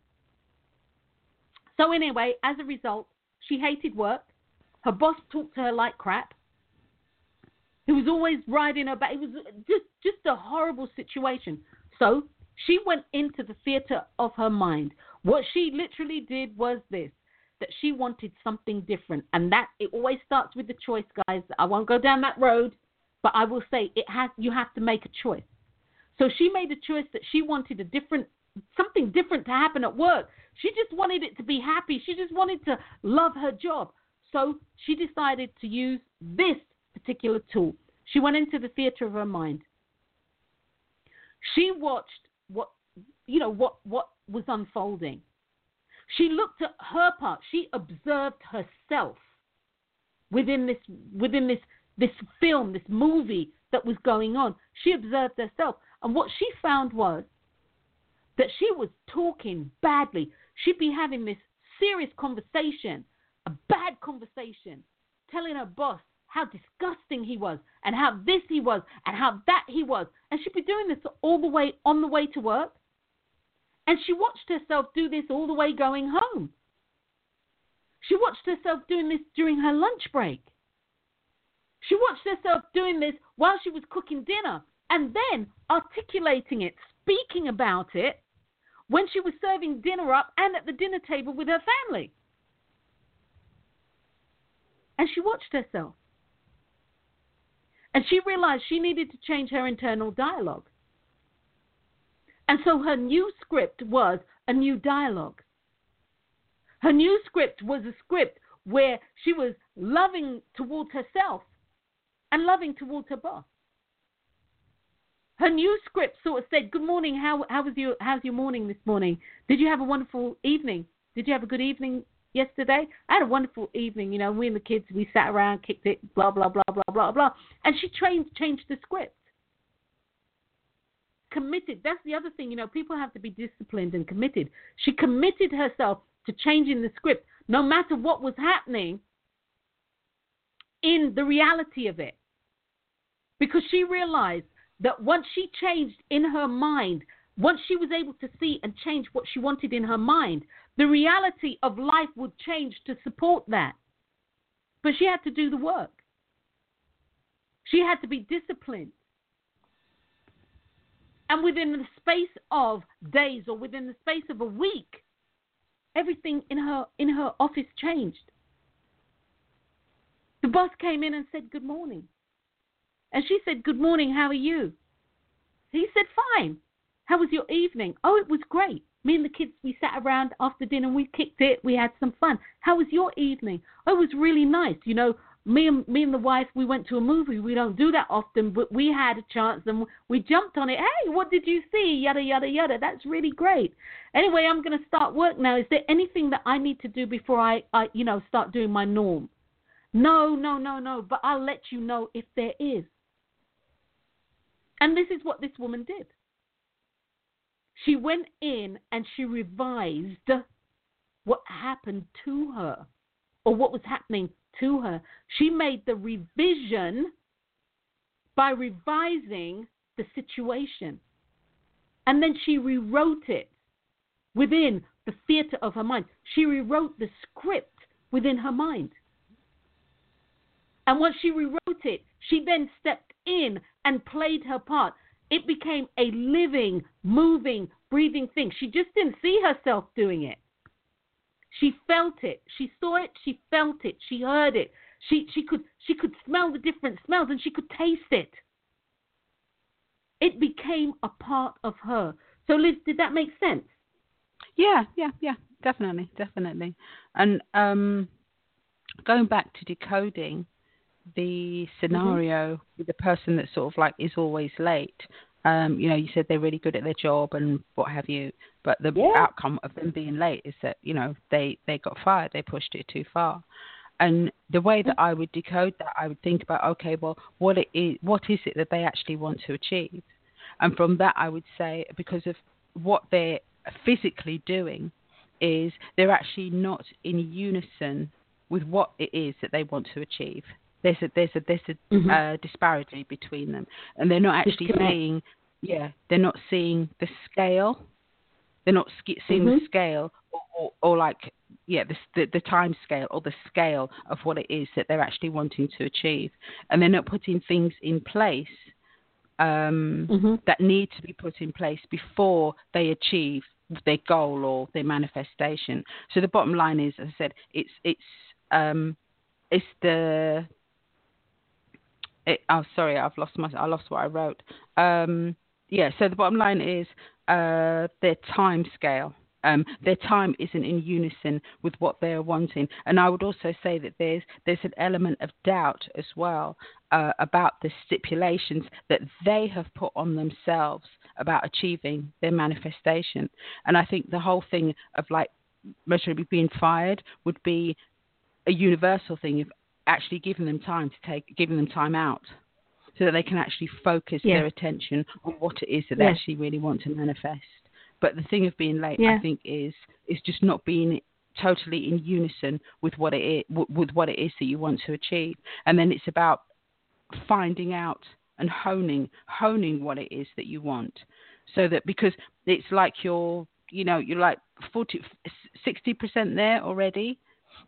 So anyway, as a result, she hated work. Her boss talked to her like crap. He was always riding her back. It was just just a horrible situation. So she went into the theater of her mind. What she literally did was this that she wanted something different. And that it always starts with the choice, guys. I won't go down that road, but I will say it has you have to make a choice. So she made a choice that she wanted a different something different to happen at work. She just wanted it to be happy. She just wanted to love her job. So she decided to use this particular tool. She went into the theater of her mind. She watched what you know what what was unfolding. She looked at her part. She observed herself within this within this this film, this movie that was going on. She observed herself, and what she found was that she was talking badly. She'd be having this serious conversation, a bad conversation, telling her boss how disgusting he was and how this he was and how that he was. And she'd be doing this all the way on the way to work. And she watched herself do this all the way going home. She watched herself doing this during her lunch break. She watched herself doing this while she was cooking dinner and then articulating it, speaking about it when she was serving dinner up and at the dinner table with her family. And she watched herself. And she realized she needed to change her internal dialogue. And so her new script was a new dialogue. Her new script was a script where she was loving towards herself and loving towards her boss. Her new script sort of said, "Good morning. How how was your how's your morning this morning? Did you have a wonderful evening? Did you have a good evening yesterday? I had a wonderful evening. You know, we and the kids we sat around, kicked it, blah blah blah blah blah blah." And she trained changed the script. Committed. That's the other thing. You know, people have to be disciplined and committed. She committed herself to changing the script, no matter what was happening in the reality of it. Because she realized that once she changed in her mind, once she was able to see and change what she wanted in her mind, the reality of life would change to support that. But she had to do the work. She had to be disciplined. And within the space of days or within the space of a week, everything in her in her office changed. The boss came in and said good morning. And she said, Good morning, how are you? He said, Fine. How was your evening? Oh, it was great. Me and the kids, we sat around after dinner, we kicked it, we had some fun. How was your evening? Oh, it was really nice. You know, me and me and the wife, we went to a movie. We don't do that often, but we had a chance and we jumped on it. Hey, what did you see? Yada yada yada. That's really great. Anyway, I'm going to start work now. Is there anything that I need to do before I, I, you know, start doing my norm? No, no, no, no. But I'll let you know if there is. And this is what this woman did. She went in and she revised what happened to her or what was happening to her. She made the revision by revising the situation. And then she rewrote it within the theater of her mind. She rewrote the script within her mind. And once she rewrote it, she then stepped in and played her part. It became a living, moving, breathing thing. She just didn't see herself doing it. She felt it. She saw it. She felt it. She heard it. She she could she could smell the different smells and she could taste it. It became a part of her. So Liz, did that make sense? Yeah, yeah, yeah, definitely, definitely. And um, going back to decoding, the scenario mm-hmm. with the person that sort of like is always late. Um, you know, you said they're really good at their job and what have you, but the yeah. outcome of them being late is that you know they they got fired, they pushed it too far. And the way that I would decode that, I would think about, okay, well, what it is, what is it that they actually want to achieve? And from that, I would say because of what they're physically doing, is they're actually not in unison with what it is that they want to achieve. There's a there's a there's a mm-hmm. uh, disparity between them, and they're not actually seeing. Yeah, they're not seeing the scale. They're not seeing mm-hmm. the scale, or, or, or like yeah, the, the, the time scale or the scale of what it is that they're actually wanting to achieve, and they're not putting things in place um, mm-hmm. that need to be put in place before they achieve their goal or their manifestation. So the bottom line is, as I said, it's it's um, it's the it, oh, sorry, I've lost my, I lost what I wrote. Um, yeah, so the bottom line is uh, their time scale. Um, their time isn't in unison with what they're wanting, and I would also say that there's there's an element of doubt as well uh, about the stipulations that they have put on themselves about achieving their manifestation. And I think the whole thing of like measurably being fired would be a universal thing. If actually giving them time to take, giving them time out, so that they can actually focus yeah. their attention on what it is that they actually really want to manifest. But the thing of being late, yeah. I think, is is just not being totally in unison with what it is, with what it is that you want to achieve, and then it's about finding out and honing honing what it is that you want, so that because it's like you're you know you're like 40 60 percent there already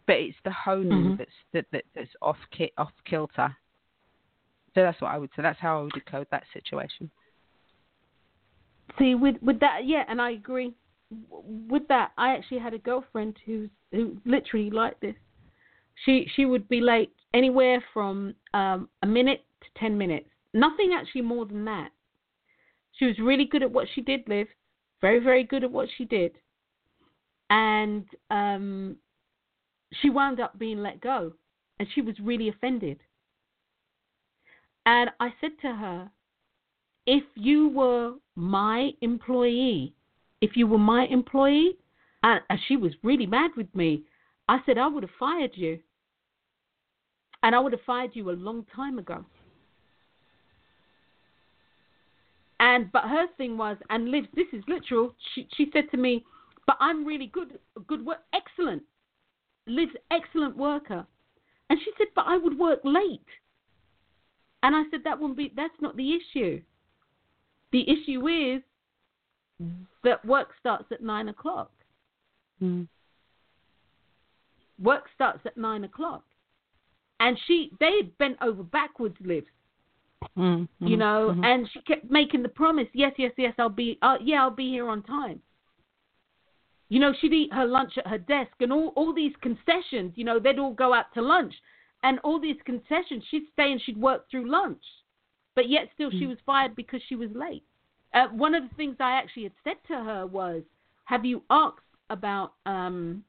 but it's the honing mm-hmm. that's that, that, that's off ki- off kilter. So that's what I would say. That's how I would decode that situation. See, with with that, yeah, and I agree. with that, I actually had a girlfriend who's who literally like this. She she would be late anywhere from um, a minute to ten minutes. Nothing actually more than that. She was really good at what she did, Liv. Very very good at what she did, and um, she wound up being let go, and she was really offended. And I said to her, if you were my employee, if you were my employee, and, she was really mad with me, I said I would have fired you. And I would have fired you a long time ago. And but her thing was, and Liv, this is literal. She she said to me, "But I'm really good, good work, excellent. Liv's excellent worker." And she said, "But I would work late." And I said, "That won't be. That's not the issue. The issue is that work starts at nine o'clock. Mm. Work starts at nine o'clock, and she they bent over backwards, Liv. Mm, you know, mm-hmm. and she kept making the promise, yes, yes, yes, I'll be, uh, yeah, I'll be here on time. You know, she'd eat her lunch at her desk, and all all these concessions. You know, they'd all go out to lunch, and all these concessions, she'd stay and she'd work through lunch but yet still she Mm. was fired because she was late. Uh, one of the things I actually had said to her was, "Have you asked about?" Um,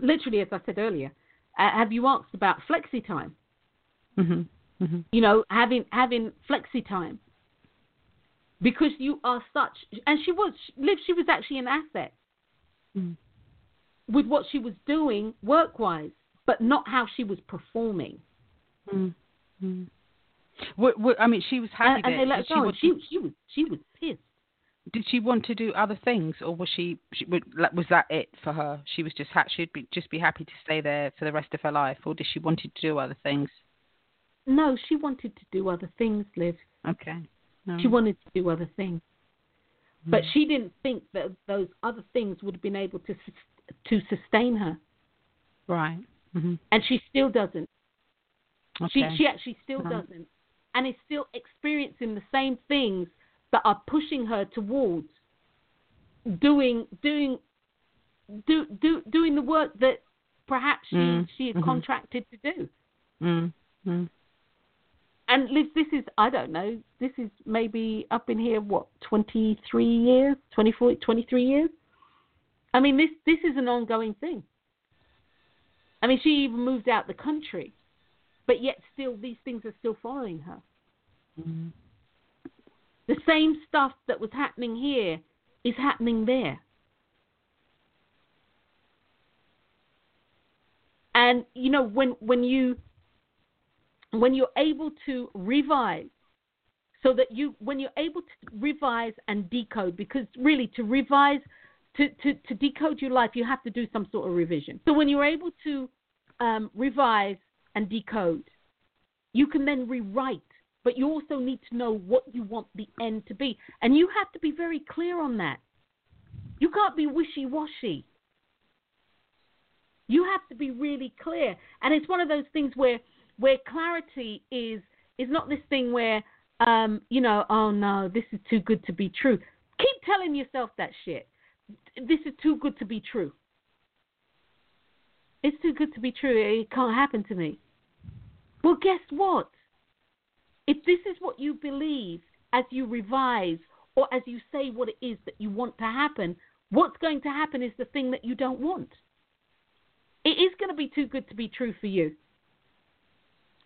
literally, as I said earlier, uh, have you asked about flexi time? Mhm. Mhm. You know, having having flexi time because you are such. And she was Liv. She was actually an asset Mm. with what she was doing work wise, but not how she was performing. Mm. Mm. What, what, I mean, she was happy And, and they let her Did she go. And she she was she was pissed. did she want to do other things, or was she, she was that it for her? She was just ha- she'd be just be happy to stay there for the rest of her life, or did she wanted to do other things? No, she wanted to do other things, Liv. Okay. No. She wanted to do other things, but she didn't think that those other things would have been able to to sustain her, right. hmm and she still doesn't. Okay. She she actually still Uh-huh. doesn't, and is still experiencing the same things that are pushing her towards doing doing do, do doing the work that perhaps she Mm, she had mhm. contracted to do. mm. Mm. And Liz, this is, I don't know, this is maybe up in here, what, 23 years, 24, 23 years? I mean, this, this is an ongoing thing. I mean, she even moved out the country, but yet still, these things are still following her. Mm. The same stuff that was happening here is happening there. And, you know, when, when you when you're able to revise so that you when you're able to revise and decode because really to revise to, to, to decode your life you have to do some sort of revision. So when you're able to um, revise and decode you can then rewrite but you also need to know what you want the end to be. And you have to be very clear on that. You can't be wishy-washy. You have to be really clear. And it's one of those things where where clarity is is not this thing where um you know oh no this is too good to be true. Keep telling yourself that shit. This is too good to be true. It's too good to be true. It can't happen to me. Well guess what? If this is what you believe as you revise or as you say what it is that you want to happen what's going to happen is the thing that you don't want. It is going to be too good to be true for you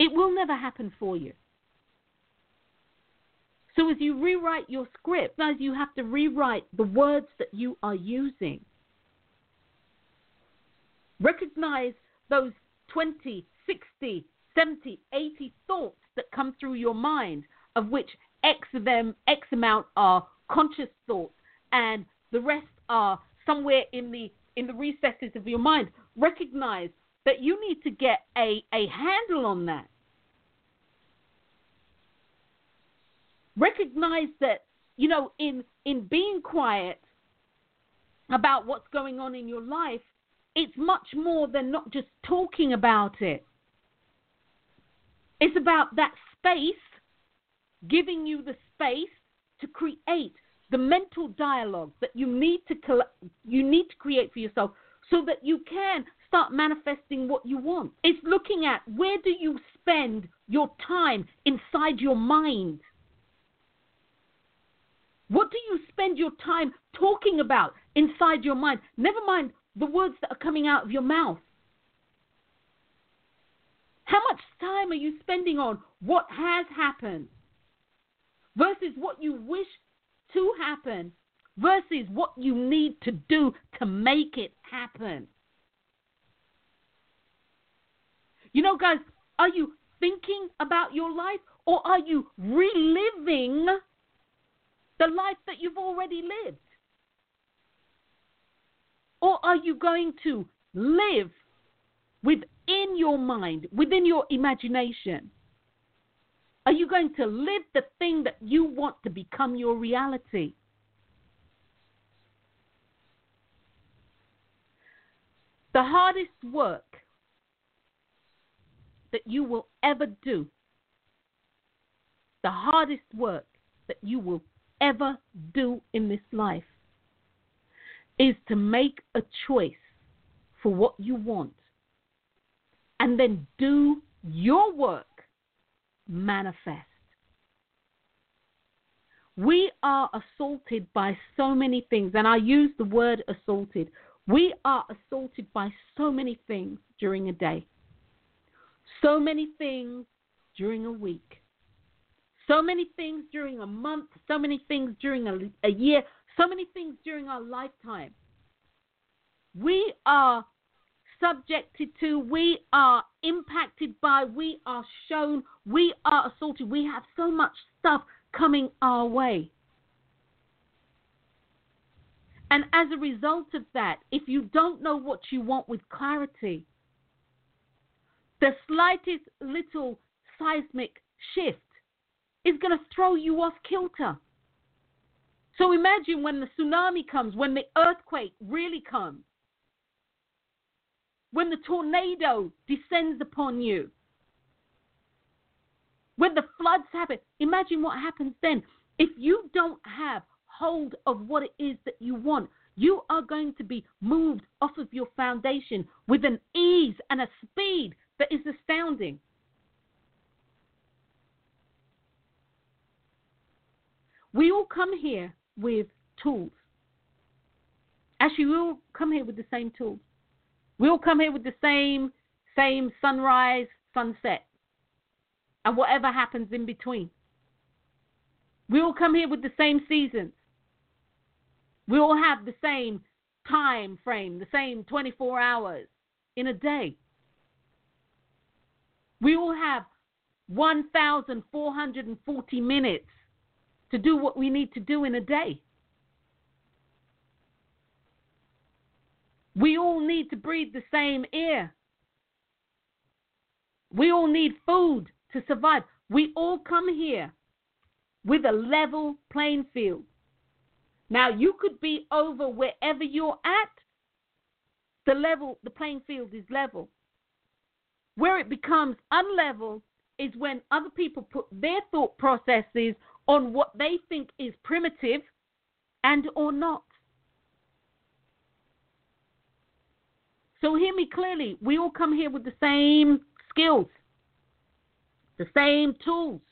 it will never happen for you. So as you rewrite your script, as you have to rewrite the words that you are using. Recognize those 20, 60, 70, 80 thoughts that come through your mind, of which X of them, X amount are conscious thoughts, and the rest are somewhere in the in the recesses of your mind. Recognize that you need to get a, a handle on that. Recognize that, you know, in in being quiet about what's going on in your life, it's much more than not just talking about it. It's about that space, giving you the space to create the mental dialogue that you need to you need to create for yourself so that you can start manifesting what you want. It's looking at where do you spend your time inside your mind? What do you spend your time talking about inside your mind? Never mind the words that are coming out of your mouth. How much time are you spending on what has happened versus what you wish to happen versus what you need to do to make it happen? You know, guys, are you thinking about your life or are you reliving the life that you've already lived? Or are you going to live within your mind, within your imagination? Are you going to live the thing that you want to become your reality? The hardest work that you will ever do, the hardest work that you will ever do in this life, is to make a choice for what you want and then do your work manifest. We are assaulted by so many things, and I use the word assaulted. We are assaulted by so many things during a day, so many things during a week, so many things during a month, so many things during a, a year, so many things during our lifetime. We are subjected to, we are impacted by, we are shown, we are assaulted. We have so much stuff coming our way. And as a result of that, if you don't know what you want with clarity, the slightest little seismic shift is going to throw you off kilter. So imagine when the tsunami comes, when the earthquake really comes when the tornado descends upon you, when the floods happen. Imagine what happens then. If you don't have hold of what it is that you want, you are going to be moved off of your foundation with an ease and a speed that is astounding. We all come here with tools. Actually, we all come here with the same tools. We all come here with the same same sunrise, sunset, and whatever happens in between. We all come here with the same seasons. We all have the same time frame, the same 24 hours in a day. We all have 1,440 minutes to do what we need to do in a day. We all need to breathe the same air. We all need food to survive. We all come here with a level playing field. Now, you could be over wherever you're at. The level, the playing field is level. Where it becomes unlevel is when other people put their thought processes on what they think is primitive and or not. So hear me clearly. We all come here with the same skills, the same tools.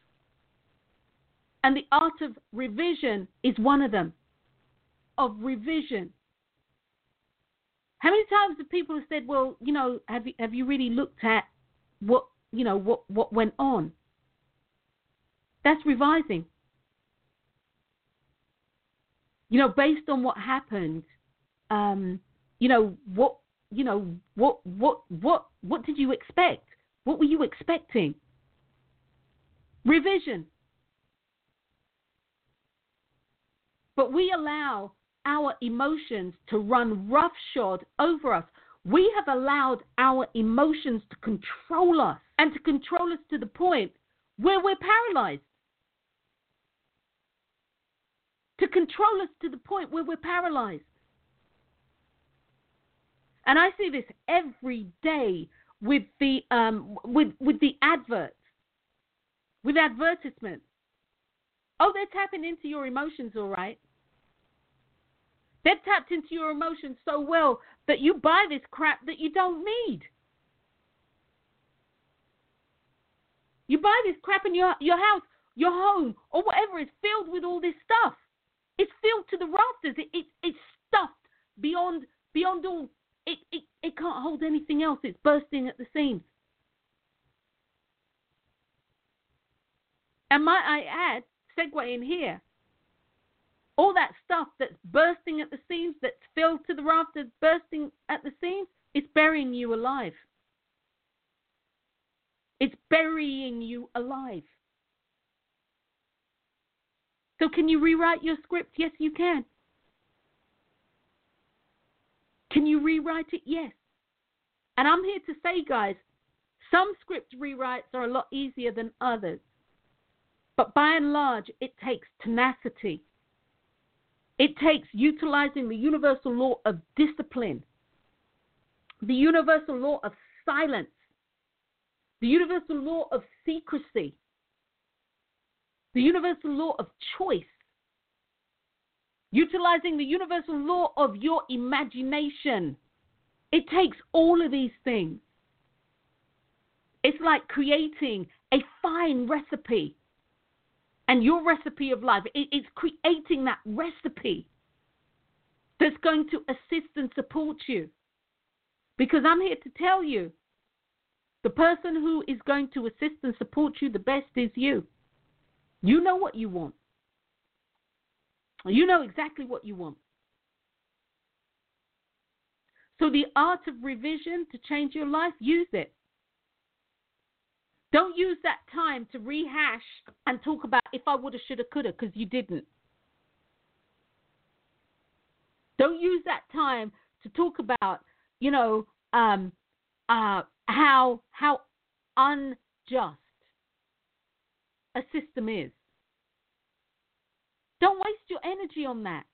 And the art of revision is one of them. Of revision. How many times have people said, "Well, you know, have you have you really looked at what you know what what went on?" That's revising. You know, based on what happened, um, you know what you know, what what what what did you expect? What were you expecting? Revision. But we allow our emotions to run roughshod over us. We have allowed our emotions to control us and to control us to the point where we're paralyzed. To control us to the point where we're paralyzed. And I see this every day with the um, with with the adverts, with advertisements. Oh, they're tapping into your emotions, all right. They've tapped into your emotions so well that you buy this crap that you don't need. You buy this crap in your your house, your home, or whatever is filled with all this stuff. It's filled to the rafters. It, it it's stuffed beyond beyond all. It, it it can't hold anything else. It's bursting at the seams. And might I add, segue in here, all that stuff that's bursting at the seams, that's filled to the rafters, bursting at the seams, it's burying you alive. It's burying you alive. So, can you rewrite your script? Yes, you can. Can you rewrite it? Yes. And I'm here to say, guys, some script rewrites are a lot easier than others. But by and large, it takes tenacity. It takes utilizing the universal law of discipline, the universal law of silence, the universal law of secrecy, the universal law of choice, utilizing the universal law of your imagination. It takes all of these things. It's like creating a fine recipe and your recipe of life. it's creating that recipe that's going to assist and support you. Because I'm here to tell you the person who is going to assist and support you the best is you. You know what you want. You know exactly what you want. So, the art of revision to change your life, use it. Don't use that time to rehash and talk about if I woulda, shoulda, coulda, because you didn't. Don't use that time to talk about, you know, um, uh, how how unjust a system is. Don't waste your energy on that.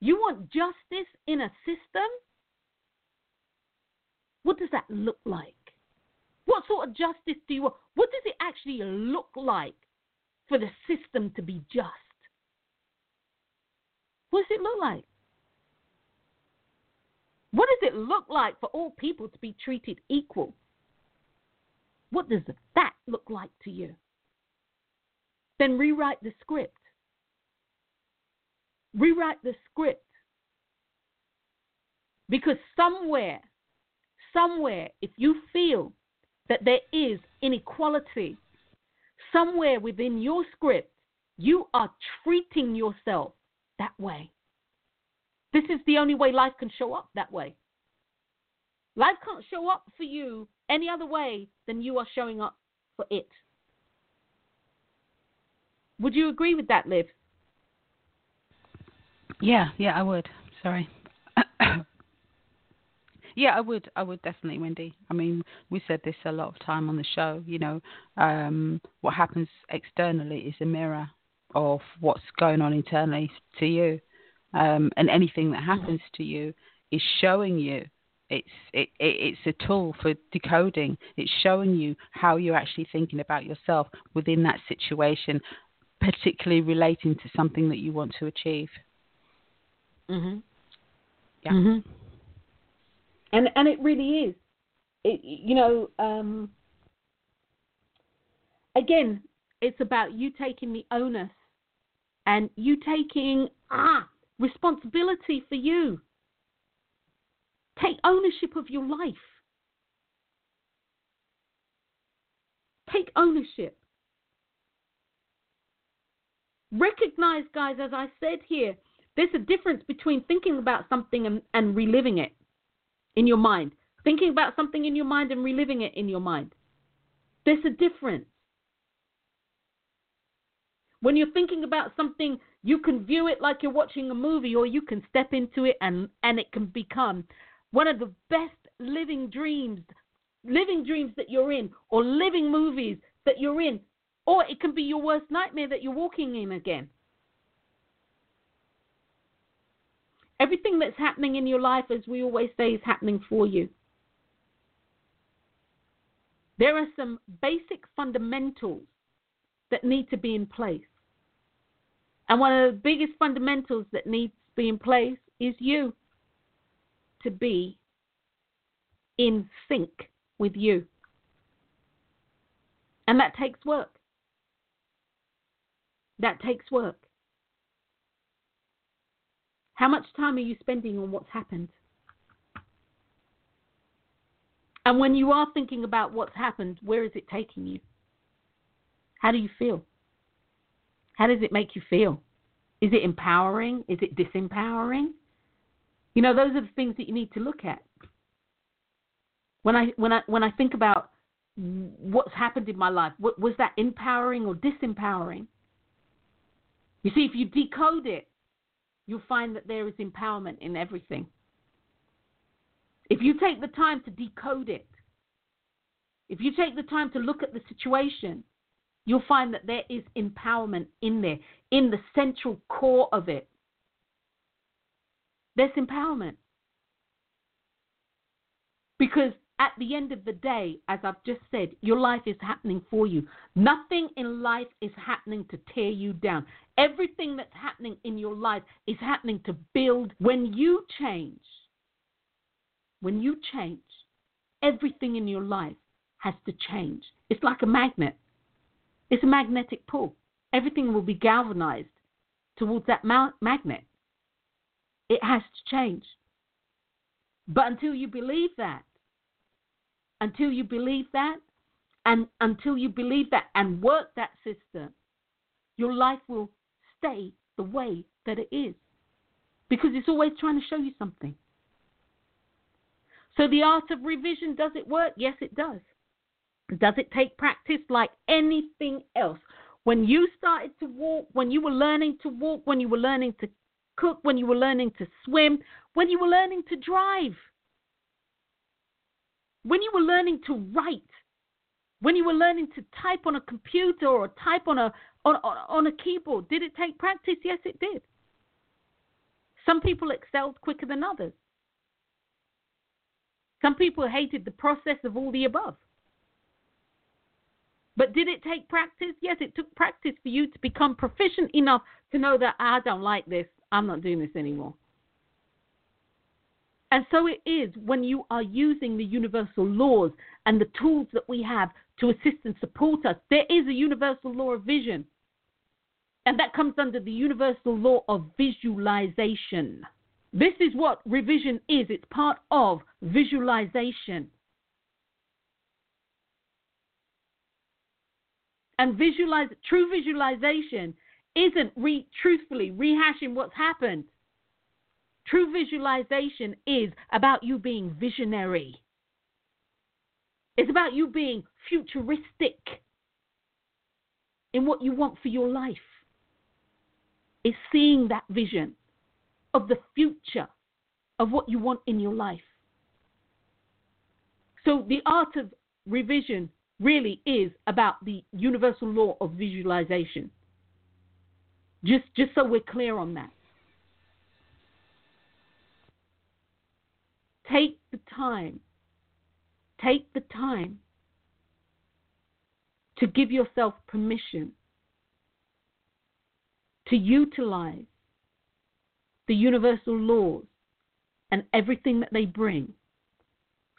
You want justice in a system? What does that look like? What sort of justice do you want? What does it actually look like for the system to be just? What does it look like? What does it look like for all people to be treated equal? What does that look like to you? Then rewrite the script. Rewrite the script. Because somewhere, somewhere, if you feel that there is inequality, somewhere within your script, you are treating yourself that way. This is the only way life can show up that way. Life can't show up for you any other way than you are showing up for it. Would you agree with that, Liv? Yeah, yeah, I would. Sorry. [coughs] yeah, I would. I would definitely, Wendy. I mean, we said this a lot of time on the show. You know, um, what happens externally is a mirror of what's going on internally to you um, and anything that happens to you is showing you. It's it, it, it's a tool for decoding. It's showing you how you're actually thinking about yourself within that situation, particularly relating to something that you want to achieve. Mhm. Yeah. Mhm. And and it really is. It, you know, um, again, it's about you taking the onus and you taking ah responsibility for you. Take ownership of your life. Take ownership. Recognize, guys, as I said here, there's a difference between thinking about something and, and reliving it in your mind. Thinking about something in your mind and reliving it in your mind. There's a difference. When you're thinking about something you can view it like you're watching a movie, or you can step into it and, and it can become one of the best living dreams, living dreams that you're in, or living movies that you're in, or it can be your worst nightmare that you're walking in again. Everything that's happening in your life, as we always say, is happening for you. There are some basic fundamentals that need to be in place. And one of the biggest fundamentals that needs to be in place is you to be in sync with you. And that takes work. That takes work. How much time are you spending on what's happened? And when you are thinking about what's happened, where is it taking you? How do you feel? How does it make you feel? Is it empowering? Is it disempowering? You know, those are the things that you need to look at. When I when I when I think about what's happened in my life, what, was that empowering or disempowering? You see, if you decode it, you'll find that there is empowerment in everything. If you take the time to decode it, if you take the time to look at the situation, you'll find that there is empowerment in there, in the central core of it. There's empowerment. Because at the end of the day, as I've just said, your life is happening for you. Nothing in life is happening to tear you down. Everything that's happening in your life is happening to build. When you change, when you change, everything in your life has to change. It's like a magnet, it's a magnetic pull. Everything will be galvanized towards that ma- magnet. It has to change. But until you believe that, until you believe that, and until you believe that and work that system, your life will stay the way that it is. Because it's always trying to show you something. So the art of revision, does it work? Yes, it does. Does it take practice like anything else? When you started to walk, when you were learning to walk, when you were learning to cook, when you were learning to swim, when you were learning to drive, when you were learning to write, when you were learning to type on a computer or type on a on, on a keyboard, did it take practice? Yes, it did. Some people excelled quicker than others. Some people hated the process of all the above. But did it take practice? Yes, it took practice for you to become proficient enough to know that I don't like this. I'm not doing this anymore. And so it is when you are using the universal laws and the tools that we have to assist and support us. There is a universal law of vision. And that comes under the universal law of visualization. This is what revision is it's part of visualization. And visualize true visualization isn't re, truthfully rehashing what's happened. True visualization is about you being visionary. It's about you being futuristic in what you want for your life. It's seeing that vision of the future of what you want in your life. So the art of revision really is about the universal law of visualization. Just just so we're clear on that. Take the time. Take the time to give yourself permission to utilize the universal laws and everything that they bring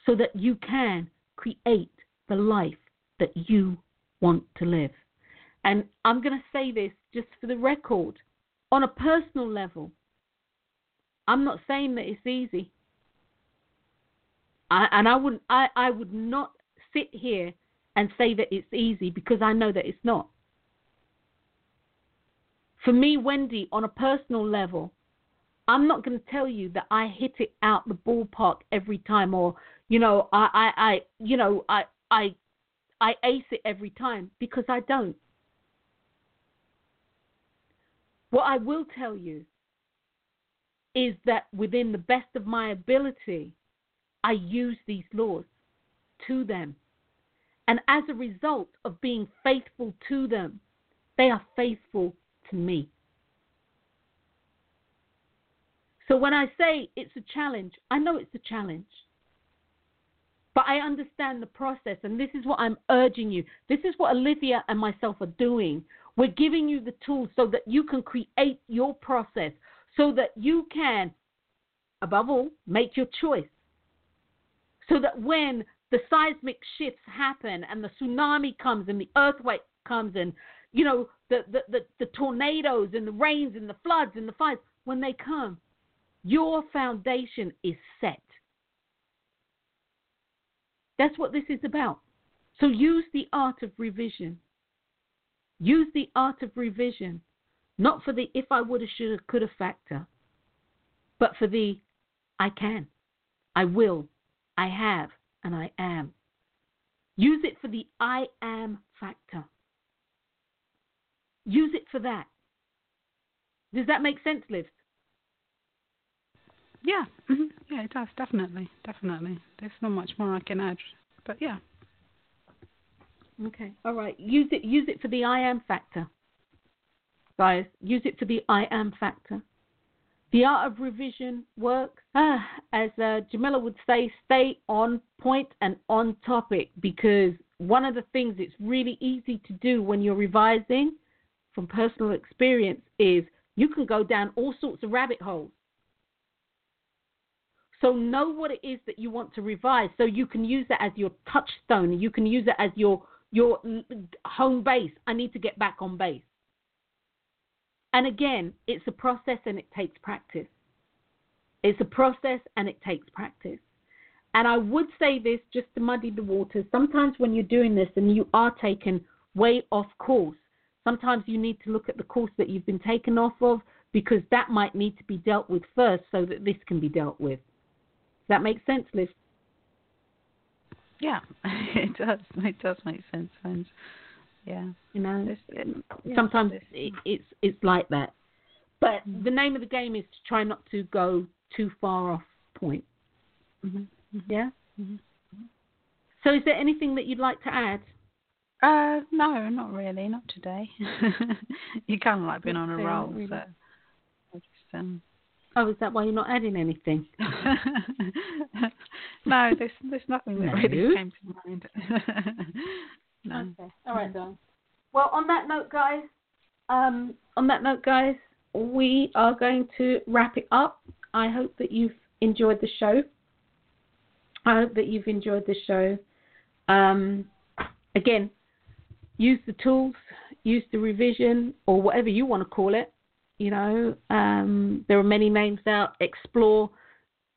so that you can create the life that you want to live. And I'm going to say this just for the record on a personal level. I'm not saying that it's easy. I, and I wouldn't I, I would not sit here and say that it's easy because I know that it's not. For me, Wendy, on a personal level, I'm not going to tell you that I hit it out the ballpark every time, or you know, I, I, I you know, I, I, I ace it every time because I don't. What I will tell you is that within the best of my ability, I use these laws to them. And as a result of being faithful to them, they are faithful to me. So when I say it's a challenge, I know it's a challenge. But I understand the process, and this is what I'm urging you. This is what Olivia and myself are doing. We're giving you the tools so that you can create your process, so that you can, above all, make your choice. So that when the seismic shifts happen and the tsunami comes and the earthquake comes and, you know, the, the, the, the tornadoes and the rains and the floods and the fires, when they come, your foundation is set. That's what this is about. So use the art of revision. Use the art of revision, not for the if I woulda, shoulda, coulda factor, but for the I can, I will, I have, and I am. Use it for the I am factor. Use it for that. Does that make sense, Liv? Yeah, mm-hmm. yeah, it does definitely, definitely. There's not much more I can add, but yeah. Okay, all right. Use it. Use it for the I am factor, guys. Use it for the I am factor. The art of revision works. Ah, as uh, Jamila would say, stay on point and on topic because one of the things it's really easy to do when you're revising from personal experience is you can go down all sorts of rabbit holes. So know what it is that you want to revise so you can use that as your touchstone. You can use it as your your home base. I need to get back on base. And again, it's a process and it takes practice. It's a process and it takes practice. And I would say this just to muddy the waters. Sometimes when you're doing this and you are taken way off course, sometimes you need to look at the course that you've been taken off of because that might need to be dealt with first so that this can be dealt with. Does that make sense, Liz? Yeah, [laughs] it does. It does make sense, friends. Yeah, you know, it, sometimes it, it's it's like that. But mm-hmm. the name of the game is to try not to go too far off point. Mm-hmm. mm-hmm. Yeah. Mm-hmm. So, is there anything that you'd like to add? Uh, no, not really, not today. [laughs] you kind of like been on a roll, really. so I just um, Oh, is that why you're not adding anything? [laughs] no, there's there's nothing that no. really came to mind. [laughs] no. Okay. All right, darling. Well, on that note, guys. Um, on that note, guys, we are going to wrap it up. I hope that you've enjoyed the show. I hope that you've enjoyed the show. Um, again, use the tools, use the revision, or whatever you want to call it you know, um, there are many names out. Explore.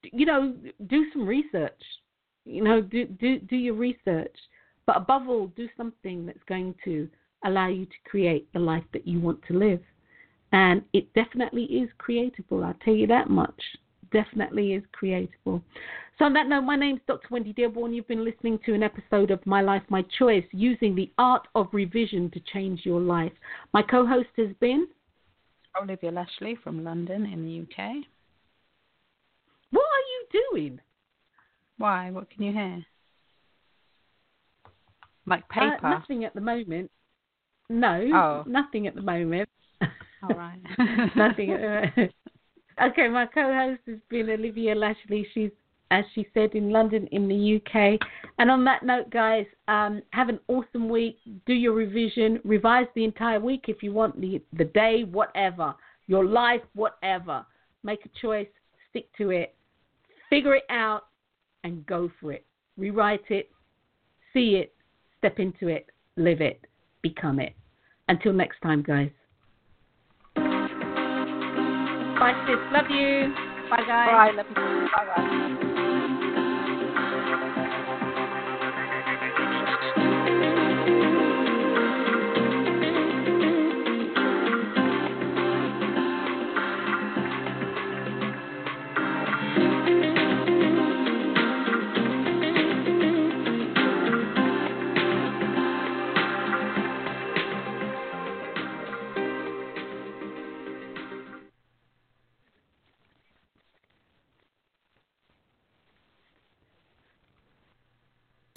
You know, do some research. You know, do do do your research. But above all, do something that's going to allow you to create the life that you want to live. And it definitely is creatable. I'll tell you that much. Definitely is creatable. So, on that note, my name is Dr. Wendy Dearborn. You've been listening to an episode of My Life, My Choice using the art of revision to change your life. My co host has been Olivia Lashley from London in the UK. What are you doing? Why? What can you hear? Like uh, paper? Uh, nothing at the moment. No, oh. nothing at the moment. All right. [laughs] nothing. okay, my co-host has been Olivia Lashley. She's as she said, in London, in the UK. And on that note, guys, um, have an awesome week. Do your revision. Revise the entire week if you want the, the day, whatever, your life, whatever. Make a choice, stick to it, figure it out, and go for it. Rewrite it, see it, step into it, live it, become it. Until next time, guys. Bye, sis. Love you. Bye, guys. Bye. Love you. Bye, guys.